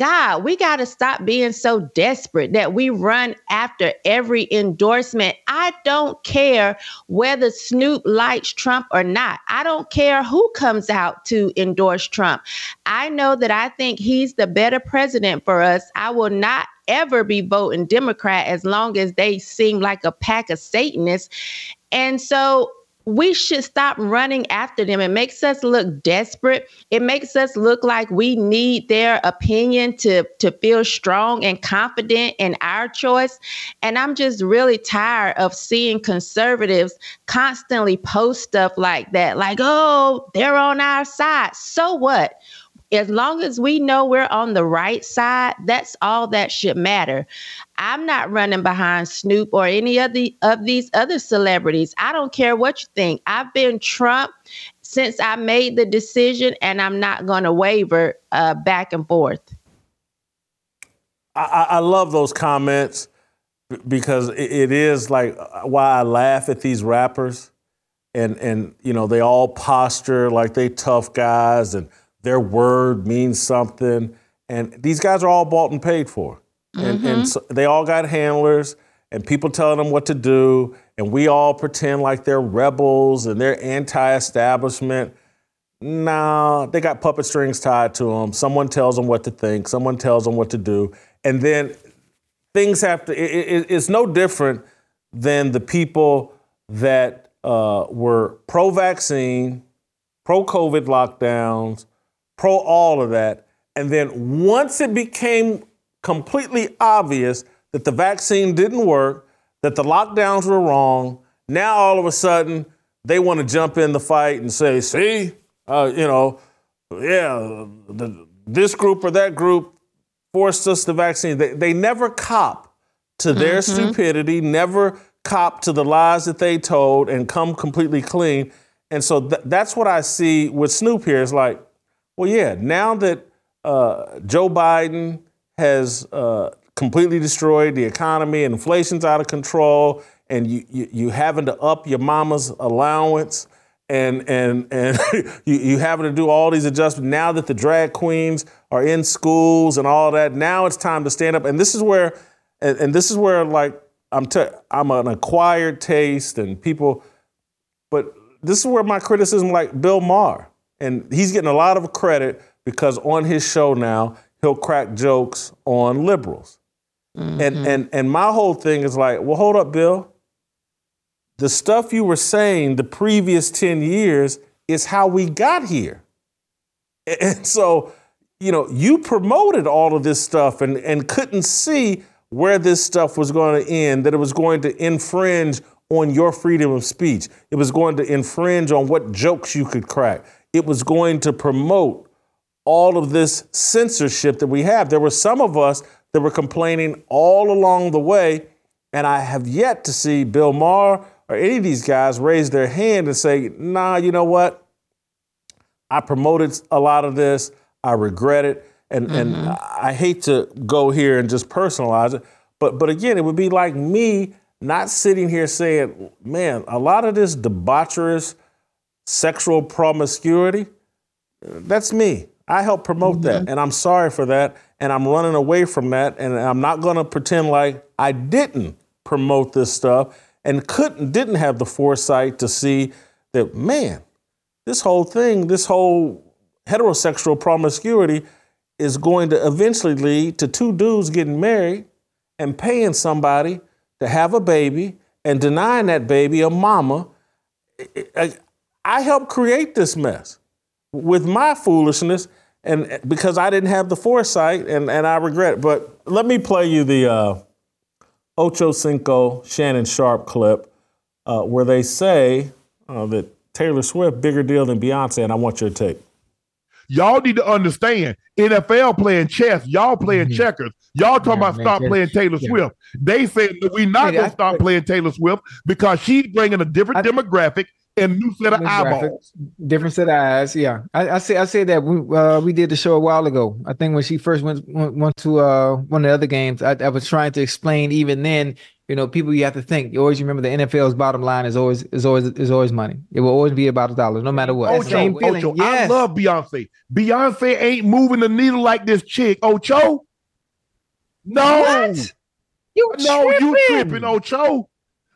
Speaker 4: God, we got to stop being so desperate that we run after every endorsement. I don't care whether Snoop likes Trump or not. I don't care who comes out to endorse Trump. I know that I think he's the better president for us. I will not ever be voting Democrat as long as they seem like a pack of Satanists. And so we should stop running after them. It makes us look desperate. It makes us look like we need their opinion to, to feel strong and confident in our choice. And I'm just really tired of seeing conservatives constantly post stuff like that, like, oh, they're on our side. So what? As long as we know we're on the right side, that's all that should matter. I'm not running behind Snoop or any of the of these other celebrities. I don't care what you think. I've been Trump since I made the decision, and I'm not going to waver uh, back and forth.
Speaker 1: I, I, love those comments because it is like uh, why I laugh at these rappers, and and you know they all posture like they tough guys and their word means something. And these guys are all bought and paid for. And, mm-hmm. and so they all got handlers and people telling them what to do. And we all pretend like they're rebels and they're anti establishment. No, they got puppet strings tied to them. Someone tells them what to think, someone tells them what to do. And then things have to, it, it, it's no different than the people that uh, were pro vaccine, pro COVID lockdowns, pro all of that. And then once it became completely obvious that the vaccine didn't work, that the lockdowns were wrong, now all of a sudden they want to jump in the fight and say, see, uh, you know, yeah, the, this group or that group forced us the vaccine. They, they never cop to their mm-hmm. stupidity, never cop to the lies that they told and come completely clean. And so th- that's what I see with Snoop here. Is like, well, yeah, now that uh, Joe Biden has uh, completely destroyed the economy, inflation's out of control, and you, you, you having to up your mama's allowance and and and you, you having to do all these adjustments now that the drag queens are in schools and all that now it's time to stand up. And this is where and, and this is where like i'm t- i'm an acquired taste and people but this is where my criticism like bill maher and he's getting a lot of credit because on his show now, he'll crack jokes on liberals. Mm-hmm. And, and, and my whole thing is like, well, hold up, Bill. The stuff you were saying the previous 10 years is how we got here. And so, you know, you promoted all of this stuff and, and couldn't see where this stuff was going to end, that it was going to infringe on your freedom of speech. It was going to infringe on what jokes you could crack it was going to promote all of this censorship that we have. There were some of us that were complaining all along the way, and I have yet to see Bill Maher or any of these guys raise their hand and say, nah, you know what? I promoted a lot of this. I regret it. And, mm-hmm. and I hate to go here and just personalize it. But, but again, it would be like me not sitting here saying, man, a lot of this debaucherous sexual promiscuity, that's me. I help promote mm-hmm. that, and I'm sorry for that, and I'm running away from that, and I'm not going to pretend like I didn't promote this stuff and couldn't, didn't have the foresight to see that, man, this whole thing, this whole heterosexual promiscuity is going to eventually lead to two dudes getting married and paying somebody to have a baby and denying that baby a mama. I helped create this mess with my foolishness and because I didn't have the foresight and, and I regret it. But let me play you the uh, Ocho Cinco Shannon Sharpe clip uh, where they say uh, that Taylor Swift bigger deal than Beyonce, and I want your take.
Speaker 5: Y'all need to understand NFL playing chess, y'all playing mm-hmm. checkers. Y'all talking yeah, about man, stop playing Taylor yeah. Swift. They said that we not gonna stop playing Taylor Swift because she's bringing a different I, demographic and new set of eyeballs.
Speaker 6: Different set of eyes. Yeah, I, I say I say that we uh, we did the show a while ago. I think when she first went went, went to uh, one of the other games, I, I, was trying to explain. Even then, you know, people you have to think. You always remember the NFL's bottom line is always is always is always money. It will always be about a dollar, no matter what.
Speaker 5: Ocho, Same feeling. Ocho, yes. I love Beyonce. Beyonce ain't moving the needle like this chick. Ocho. No. What? You no, tripping. you tripping, Ocho.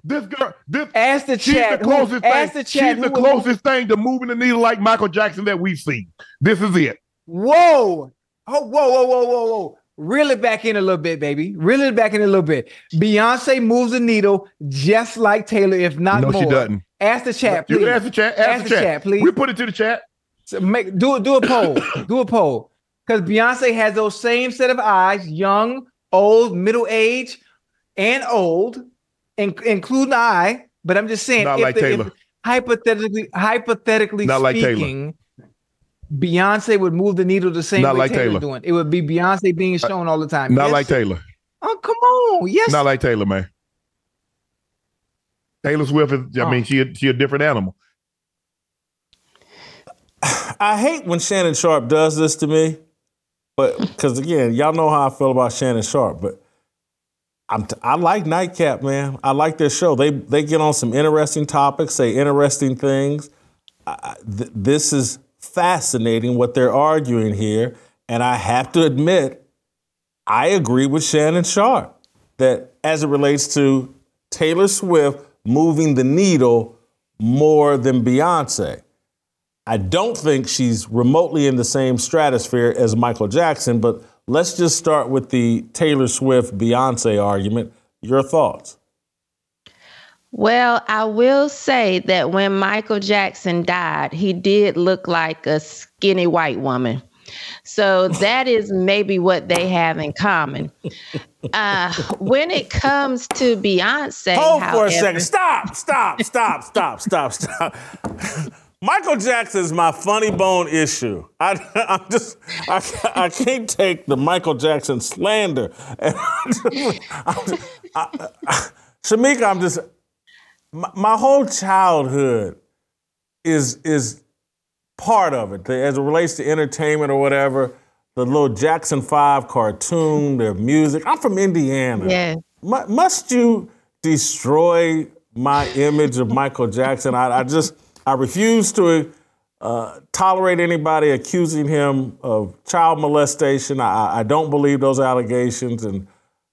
Speaker 5: This girl, this
Speaker 6: ask the
Speaker 5: she's
Speaker 6: chat.
Speaker 5: the closest who, thing. The she's the closest thing to moving the needle like Michael Jackson that we've seen. This is it.
Speaker 6: Whoa. Oh, whoa, whoa, whoa, whoa, whoa. Reel it back in a little bit, baby. Reel it back in a little bit. Beyonce moves the needle just like Taylor, if not no, more.
Speaker 5: she doesn't.
Speaker 6: Ask the chat, please.
Speaker 5: You ask the chat. Ask, ask the, chat. chat. please. We put it to the chat.
Speaker 6: So make do do a poll. do a poll. Because Beyonce has those same set of eyes, young, old, middle age, and old in, including I. But I'm just saying,
Speaker 5: not like
Speaker 6: the,
Speaker 5: Taylor.
Speaker 6: hypothetically, hypothetically
Speaker 5: not
Speaker 6: speaking,
Speaker 5: like
Speaker 6: Beyonce would move the needle the same
Speaker 5: Not
Speaker 6: way
Speaker 5: like
Speaker 6: Taylor,
Speaker 5: Taylor.
Speaker 6: doing. It would be Beyonce being
Speaker 5: Uh,
Speaker 6: shown all the time.
Speaker 5: Not
Speaker 6: Yes.
Speaker 5: like Taylor.
Speaker 6: Oh, come on. Yes.
Speaker 5: Not like Taylor, man. Taylor Swift is. I
Speaker 6: Oh.
Speaker 5: mean, she a, she a different animal.
Speaker 1: I hate when Shannon Sharpe does this to me, but because again, y'all know how I feel about Shannon Sharpe, but I'm t- I like Nightcap, man. I like their show. They they get on some interesting topics, say interesting things. Th- this is fascinating what they're arguing here, and I have to admit, I agree with Shannon Sharpe that as it relates to Taylor Swift moving the needle more than Beyonce. I don't think she's remotely in the same stratosphere as Michael Jackson, but let's just start with the Taylor Swift Beyonce argument. Your thoughts?
Speaker 4: Well, I will say that when Michael Jackson died, he did look like a skinny white woman. So that is maybe what they have in common. Uh, when it comes to Beyonce,
Speaker 1: Hold for a second. Stop, stop, stop, stop, stop, stop. Michael Jackson is my funny bone issue. I, I'm just, I, I can't take the Michael Jackson slander. And I'm just- I'm just- I- I- Shemeka, I'm just, my, my whole childhood is is part of it as it relates to entertainment or whatever. The little Jackson Five cartoon, their music. I'm from Indiana.
Speaker 4: Yeah.
Speaker 1: Mu- must you destroy my image of Michael Jackson? I, I just, I refuse to uh, tolerate anybody accusing him of child molestation. I, I don't believe those allegations. And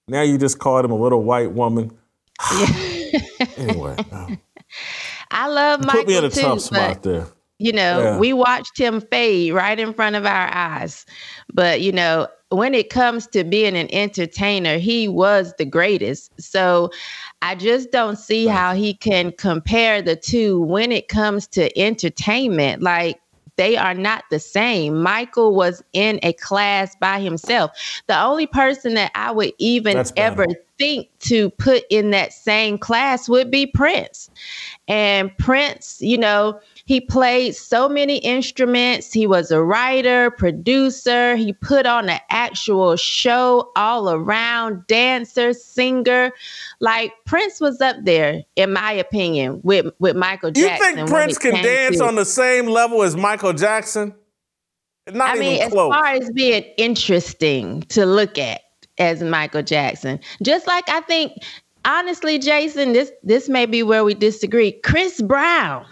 Speaker 1: now you just called him a little white woman. anyway, uh,
Speaker 4: I love Michael
Speaker 1: put me in a
Speaker 4: too,
Speaker 1: tough spot there.
Speaker 4: you know,
Speaker 1: Yeah.
Speaker 4: we watched him fade right in front of our eyes. But, you know, when it comes to being an entertainer, he was the greatest. So I just don't see how he can compare the two when it comes to entertainment. Like, they are not the same. Michael was in a class by himself. The only person that I would even
Speaker 1: That's bad.
Speaker 4: ever think to put in that same class would be Prince. And Prince, you know, he played so many instruments. He was a writer, producer. He put on an actual show all around, dancer, singer. Like Prince was up there, in my opinion, with, with Michael Jackson.
Speaker 1: You
Speaker 4: think
Speaker 1: Prince can dance
Speaker 4: to-
Speaker 1: on the same level as Michael Jackson? Not
Speaker 4: I
Speaker 1: even
Speaker 4: mean, as far as being interesting to look at as Michael Jackson, just like I think, honestly, Jason, this this may be where we disagree. Chris Brown,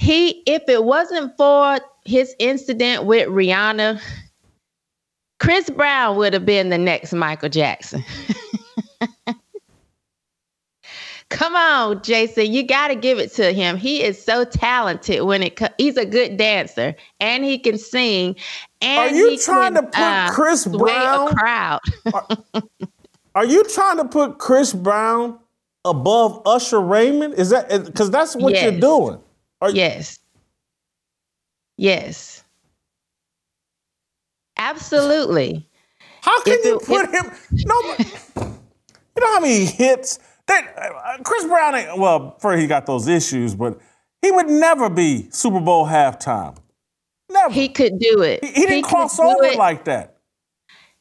Speaker 4: he if it wasn't for his incident with Rihanna, Chris Brown would have been the next Michael Jackson. Come on, Jason, you got to give it to him. He is so talented when it co- he's a good dancer and he can sing. And
Speaker 1: Are you trying
Speaker 4: can,
Speaker 1: to put
Speaker 4: uh,
Speaker 1: Chris Brown-
Speaker 4: a crowd?
Speaker 1: Are you trying to put Chris Brown above Usher Raymond? Is that because that's what you're doing? Are,
Speaker 4: yes. Yes. Absolutely.
Speaker 1: How can
Speaker 4: If
Speaker 1: you
Speaker 4: it-
Speaker 1: put him? No, you know how many hits that uh, Chris Brown? Well, first he got those issues, but he would never be Super Bowl halftime. Never.
Speaker 4: He could do it.
Speaker 1: He, he didn't
Speaker 4: could
Speaker 1: cross over
Speaker 4: it.
Speaker 1: like that.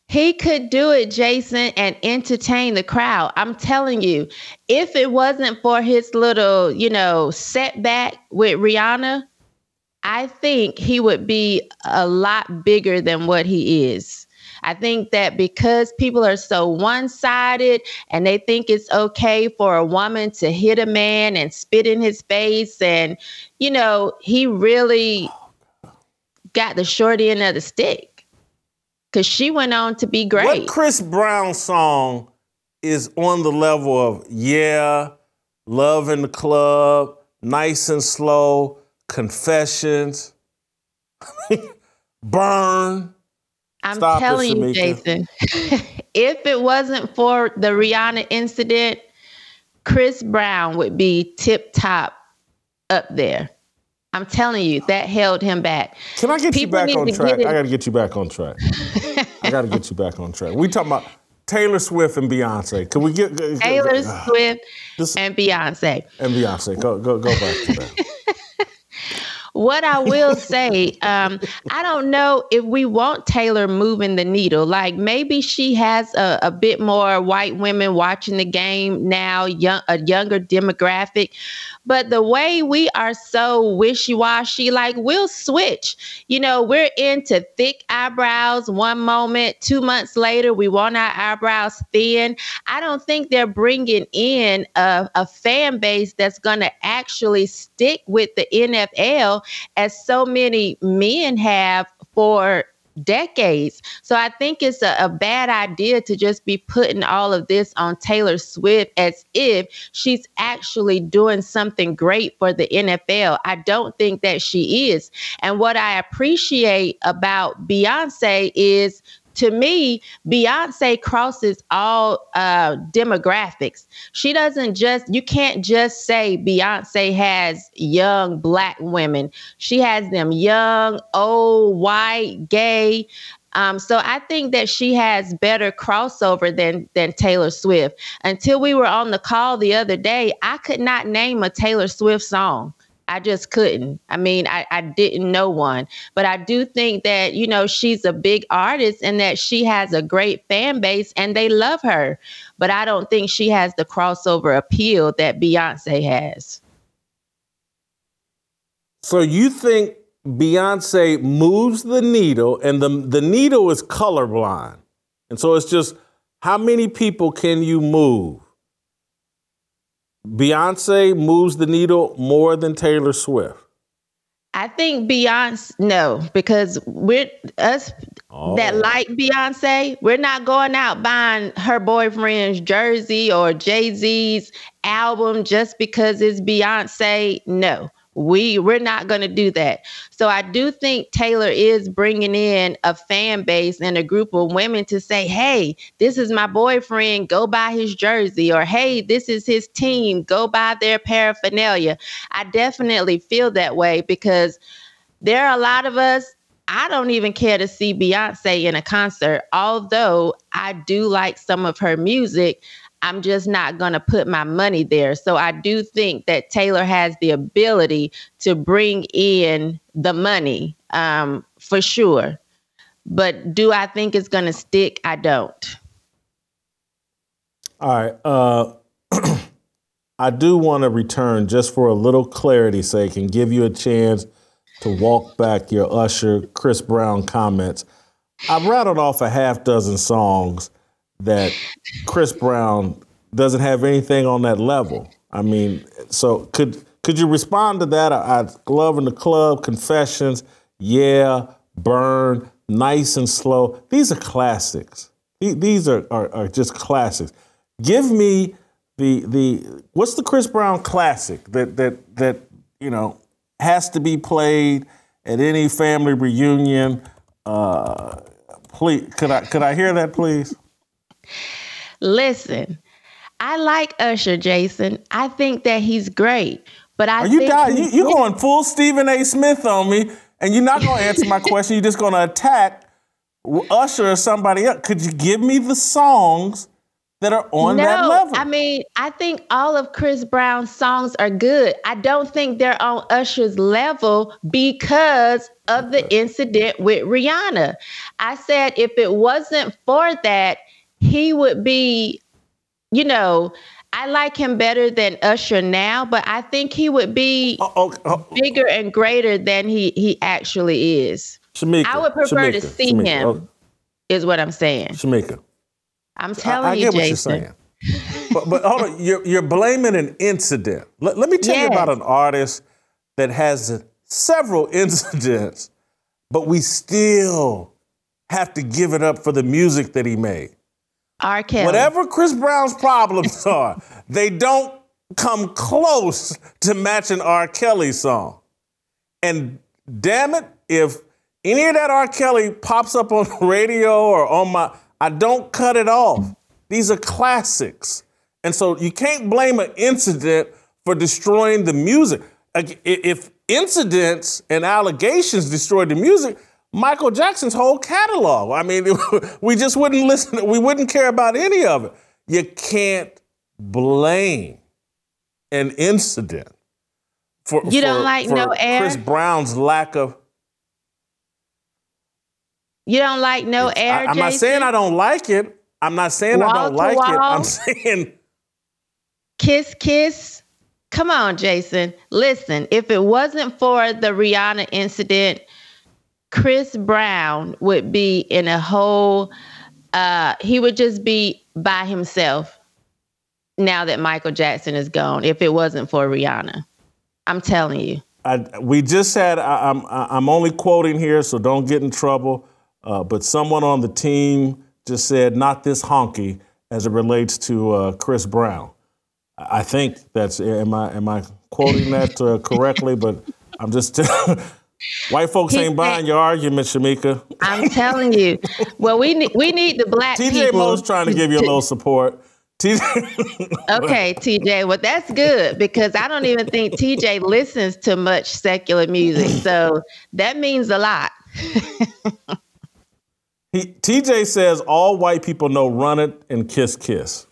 Speaker 4: He could do it, Jason, and entertain the crowd. I'm telling you, if it wasn't for his little, you know, setback with Rihanna, I think he would be a lot bigger than what he is. I think that because people are so one sided and they think it's okay for a woman to hit a man and spit in his face, and, you know, he really got the short end of the stick because she went on to be great.
Speaker 1: What Chris Brown song is on the level of Yeah, Love in the Club, Nice and Slow, Confessions, Burn?
Speaker 4: I'm
Speaker 1: Stop
Speaker 4: telling you, Jason, if it wasn't for the Rihanna incident, Chris Brown would be tip top up there. I'm telling you, that held him back.
Speaker 1: Can I get
Speaker 4: People
Speaker 1: you back on track? I got to get you back on track. I got to get you back on track. We talking about Taylor Swift and Beyonce. Can we get get-
Speaker 4: Taylor
Speaker 1: get-
Speaker 4: Swift
Speaker 1: This-
Speaker 4: and Beyonce.
Speaker 1: and Beyonce? Go go go back to that.
Speaker 4: what I will say, um, I don't know if we want Taylor moving the needle. Like maybe she has a, a bit more white women watching the game now, young, a younger demographic. But the way we are so wishy washy, like we'll switch. You know, we're into thick eyebrows one moment, two months later, we want our eyebrows thin. I don't think they're bringing in a, a fan base that's going to actually stick with the NFL as so many men have for decades. So I think it's a, a, bad idea to just be putting all of this on Taylor Swift as if she's actually doing something great for the NFL. I don't think that she is. And what I appreciate about Beyonce is to me, Beyonce crosses all uh, demographics. She doesn't just, you can't just say Beyonce has young black women. She has them young, old, white, gay. Um, so I think that she has better crossover than than Taylor Swift. Until we were on the call the other day, I could not name a Taylor Swift song. I just couldn't. I mean, I, I didn't know one. But I do think that, you know, she's a big artist and that she has a great fan base and they love her. But I don't think she has the crossover appeal that Beyonce has.
Speaker 1: So you think Beyonce moves the needle and the, the needle is colorblind. And so it's just how many people can you move? Beyonce moves the needle more than Taylor Swift.
Speaker 4: I think Beyonce no, because we're us oh. that like Beyonce, we're not going out buying her boyfriend's jersey or Jay Z's album just because it's Beyonce. No, we we're not going to do that so i do think taylor is bringing in a fan base and a group of women to say hey this is my boyfriend go buy his jersey or hey this is his team go buy their paraphernalia i definitely feel that way because there are a lot of us I don't even care to see Beyonce in a concert, although I do like some of her music. I'm just not going to put my money there. So I do think that Taylor has the ability to bring in the money um, for sure. But do I think it's going to stick? I don't.
Speaker 1: All right. Uh, I do want to return just for a little clarity's sake and give you a chance to walk back your Usher, Chris Brown comments. I rattled off a half dozen songs that Chris Brown doesn't have anything on that level. I mean, so could could you respond to that? I, I Glove in the Club, Confessions, Yeah, Burn, Nice and Slow. These are classics. These are, are, are just classics. Give me the the what's the Chris Brown classic that that that you know has to be played at any family reunion. Uh, please, could I could I hear that, please?
Speaker 4: Listen, I like Usher, Jason. I think that he's great. But I
Speaker 1: Are you dying? You, you going full Stephen A. Smith on me, and you're not going to answer my question. You're just going to attack Usher or somebody else. Could you give me the songs that are on no, that level?
Speaker 4: I mean, I think all of Chris Brown's songs are good. I don't think they're on Usher's level because of the incident with Rihanna. I said if it wasn't for that, he would be you know, I like him better than Usher now, but I think he would be oh, oh, oh. bigger and greater than he he actually is.
Speaker 1: Shemeka,
Speaker 4: I would prefer Shemeka, to see Shemeka, him. Oh. Is what I'm saying.
Speaker 1: Shemeka,
Speaker 4: I'm telling you, I, I you, Jason.
Speaker 1: but but hold on, you're you're blaming an incident. Let, let me tell yes. you about an artist that has several incidents, but we still have to give it up for the music that he made.
Speaker 4: R. Kelly.
Speaker 1: Whatever Chris Brown's problems are, they don't come close to matching R. Kelly's song. And damn it, if any of that R. Kelly pops up on the radio or on my, I don't cut it off. These are classics. And so you can't blame an incident for destroying the music. If incidents and allegations destroyed the music, Michael Jackson's whole catalog. I mean, we just wouldn't listen, we wouldn't care about any of it. You can't blame an incident For,
Speaker 4: you don't like no air.
Speaker 1: Chris Brown's lack of.
Speaker 4: You don't like no air. I,
Speaker 1: am not saying I don't like it. I'm not saying wall I don't like wall. it. I'm saying.
Speaker 4: Kiss, kiss. Come on, Jason. Listen, if it wasn't for the Rihanna incident, Chris Brown would be in a whole. Uh, he would just be by himself now that Michael Jackson is gone. If it wasn't for Rihanna, I'm telling you.
Speaker 1: I, we just had. I, am I'm, I'm only quoting here, so don't get in trouble. Uh, but someone on the team just said, "Not this honky," as it relates to uh, Chris Brown. I think that's. Am I am I quoting that uh, correctly? But I'm just. White folks he, ain't buying your argument, Shemeka.
Speaker 4: I'm telling you. Well, we need we need the black
Speaker 1: TJ
Speaker 4: people.
Speaker 1: TJ Moe's trying to give you a little support.
Speaker 4: TJ. okay, TJ. Well, that's good because I don't even think TJ listens to much secular music. So that means a lot.
Speaker 1: he, TJ says all white people know run it and kiss kiss.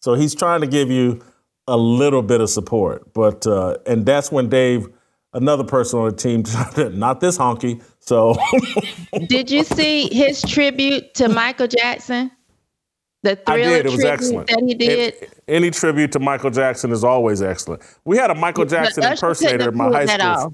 Speaker 1: So he's trying to give you a little bit of support. But uh, and that's when Dave, another person on the team, not this honky. So
Speaker 4: Did you see his tribute to Michael Jackson? The thriller I did. It was excellent. That he did. It,
Speaker 1: any tribute to Michael Jackson is always excellent. We had a Michael Jackson impersonator in my high school. Off.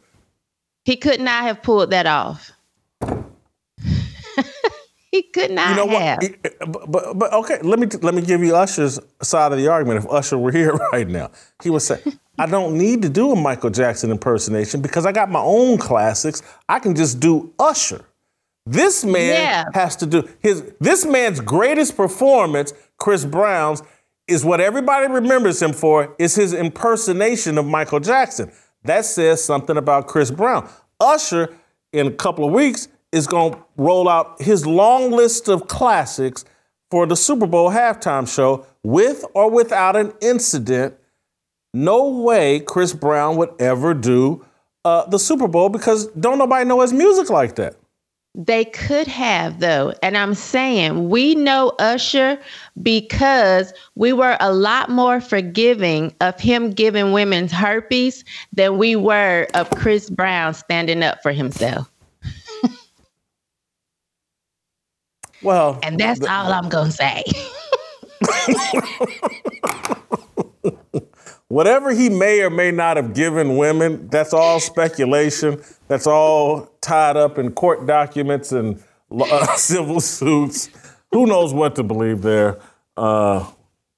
Speaker 4: He could not have pulled that off. he could not you know have.
Speaker 1: What? But, but okay, let me let me give you Usher's side of the argument. If Usher were here right now, he would say, "I don't need to do a Michael Jackson impersonation because I got my own classics. I can just do Usher." This man yeah. has to do his this man's greatest performance, Chris Brown's, is what everybody remembers him for, is his impersonation of Michael Jackson. That says something about Chris Brown. Usher, in a couple of weeks, is going to roll out his long list of classics for the Super Bowl halftime show with or without an incident. No way Chris Brown would ever do uh, the Super Bowl because don't nobody know his music like that.
Speaker 4: They could have, though. And I'm saying we know Usher because we were a lot more forgiving of him giving women's herpes than we were of Chris Brown standing up for himself.
Speaker 1: Well,
Speaker 4: and that's the, all I'm going to say.
Speaker 1: Whatever he may or may not have given women, that's all speculation. That's all tied up in court documents and uh, civil suits. Who knows what to believe there? Uh,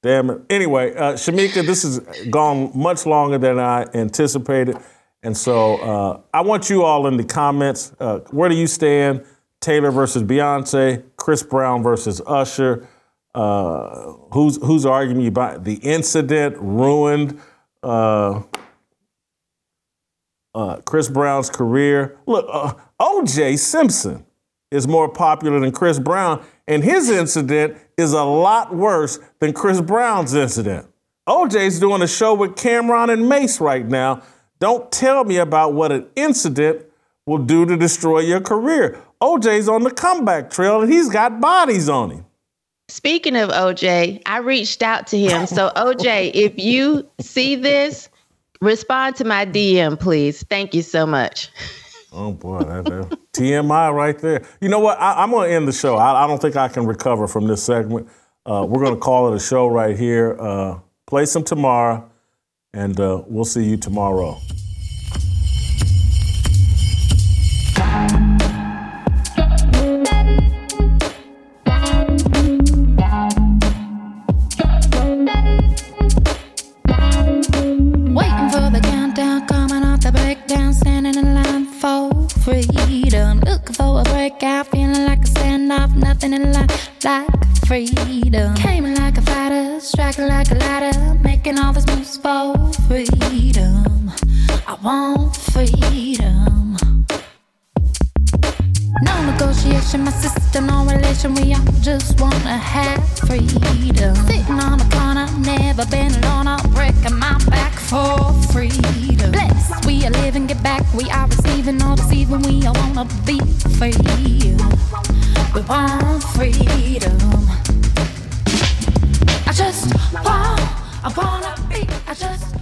Speaker 1: damn it. Anyway, uh, Shemeka, this has gone much longer than I anticipated. And so uh, I want you all in the comments. Uh, where do you stand? Taylor versus Beyonce, Chris Brown versus Usher. Uh, who's who's arguing about the incident ruined uh, uh, Chris Brown's career. Look, uh, O.J. Simpson is more popular than Chris Brown, and his incident is a lot worse than Chris Brown's incident. OJ's doing a show with Cam'ron and Mase right now. Don't tell me about what an incident will do to destroy your career. OJ's on the comeback trail and he's got bodies on him.
Speaker 4: Speaking of OJ, I reached out to him. So, OJ, if you see this, respond to my DM, please. Thank you so much.
Speaker 1: Oh boy, that, that, TMI right there. You know what? I, am going to end the show. I, I, don't think I can recover from this segment. Uh, we're going to call it a show right here. Uh, play some tomorrow, and uh, we'll see you tomorrow.
Speaker 7: Nothing in life like freedom. Came like a fighter, striking like a ladder, making all this moves for freedom. I want freedom. No negotiation, my sister, no relation. We all just wanna have freedom. Sitting on a corner, never been alone. I'm breaking my back for freedom. Blessed, we are living, get back. We are receiving, all deceiving. We all wanna be free. We want freedom. I just want, I wanna be, I just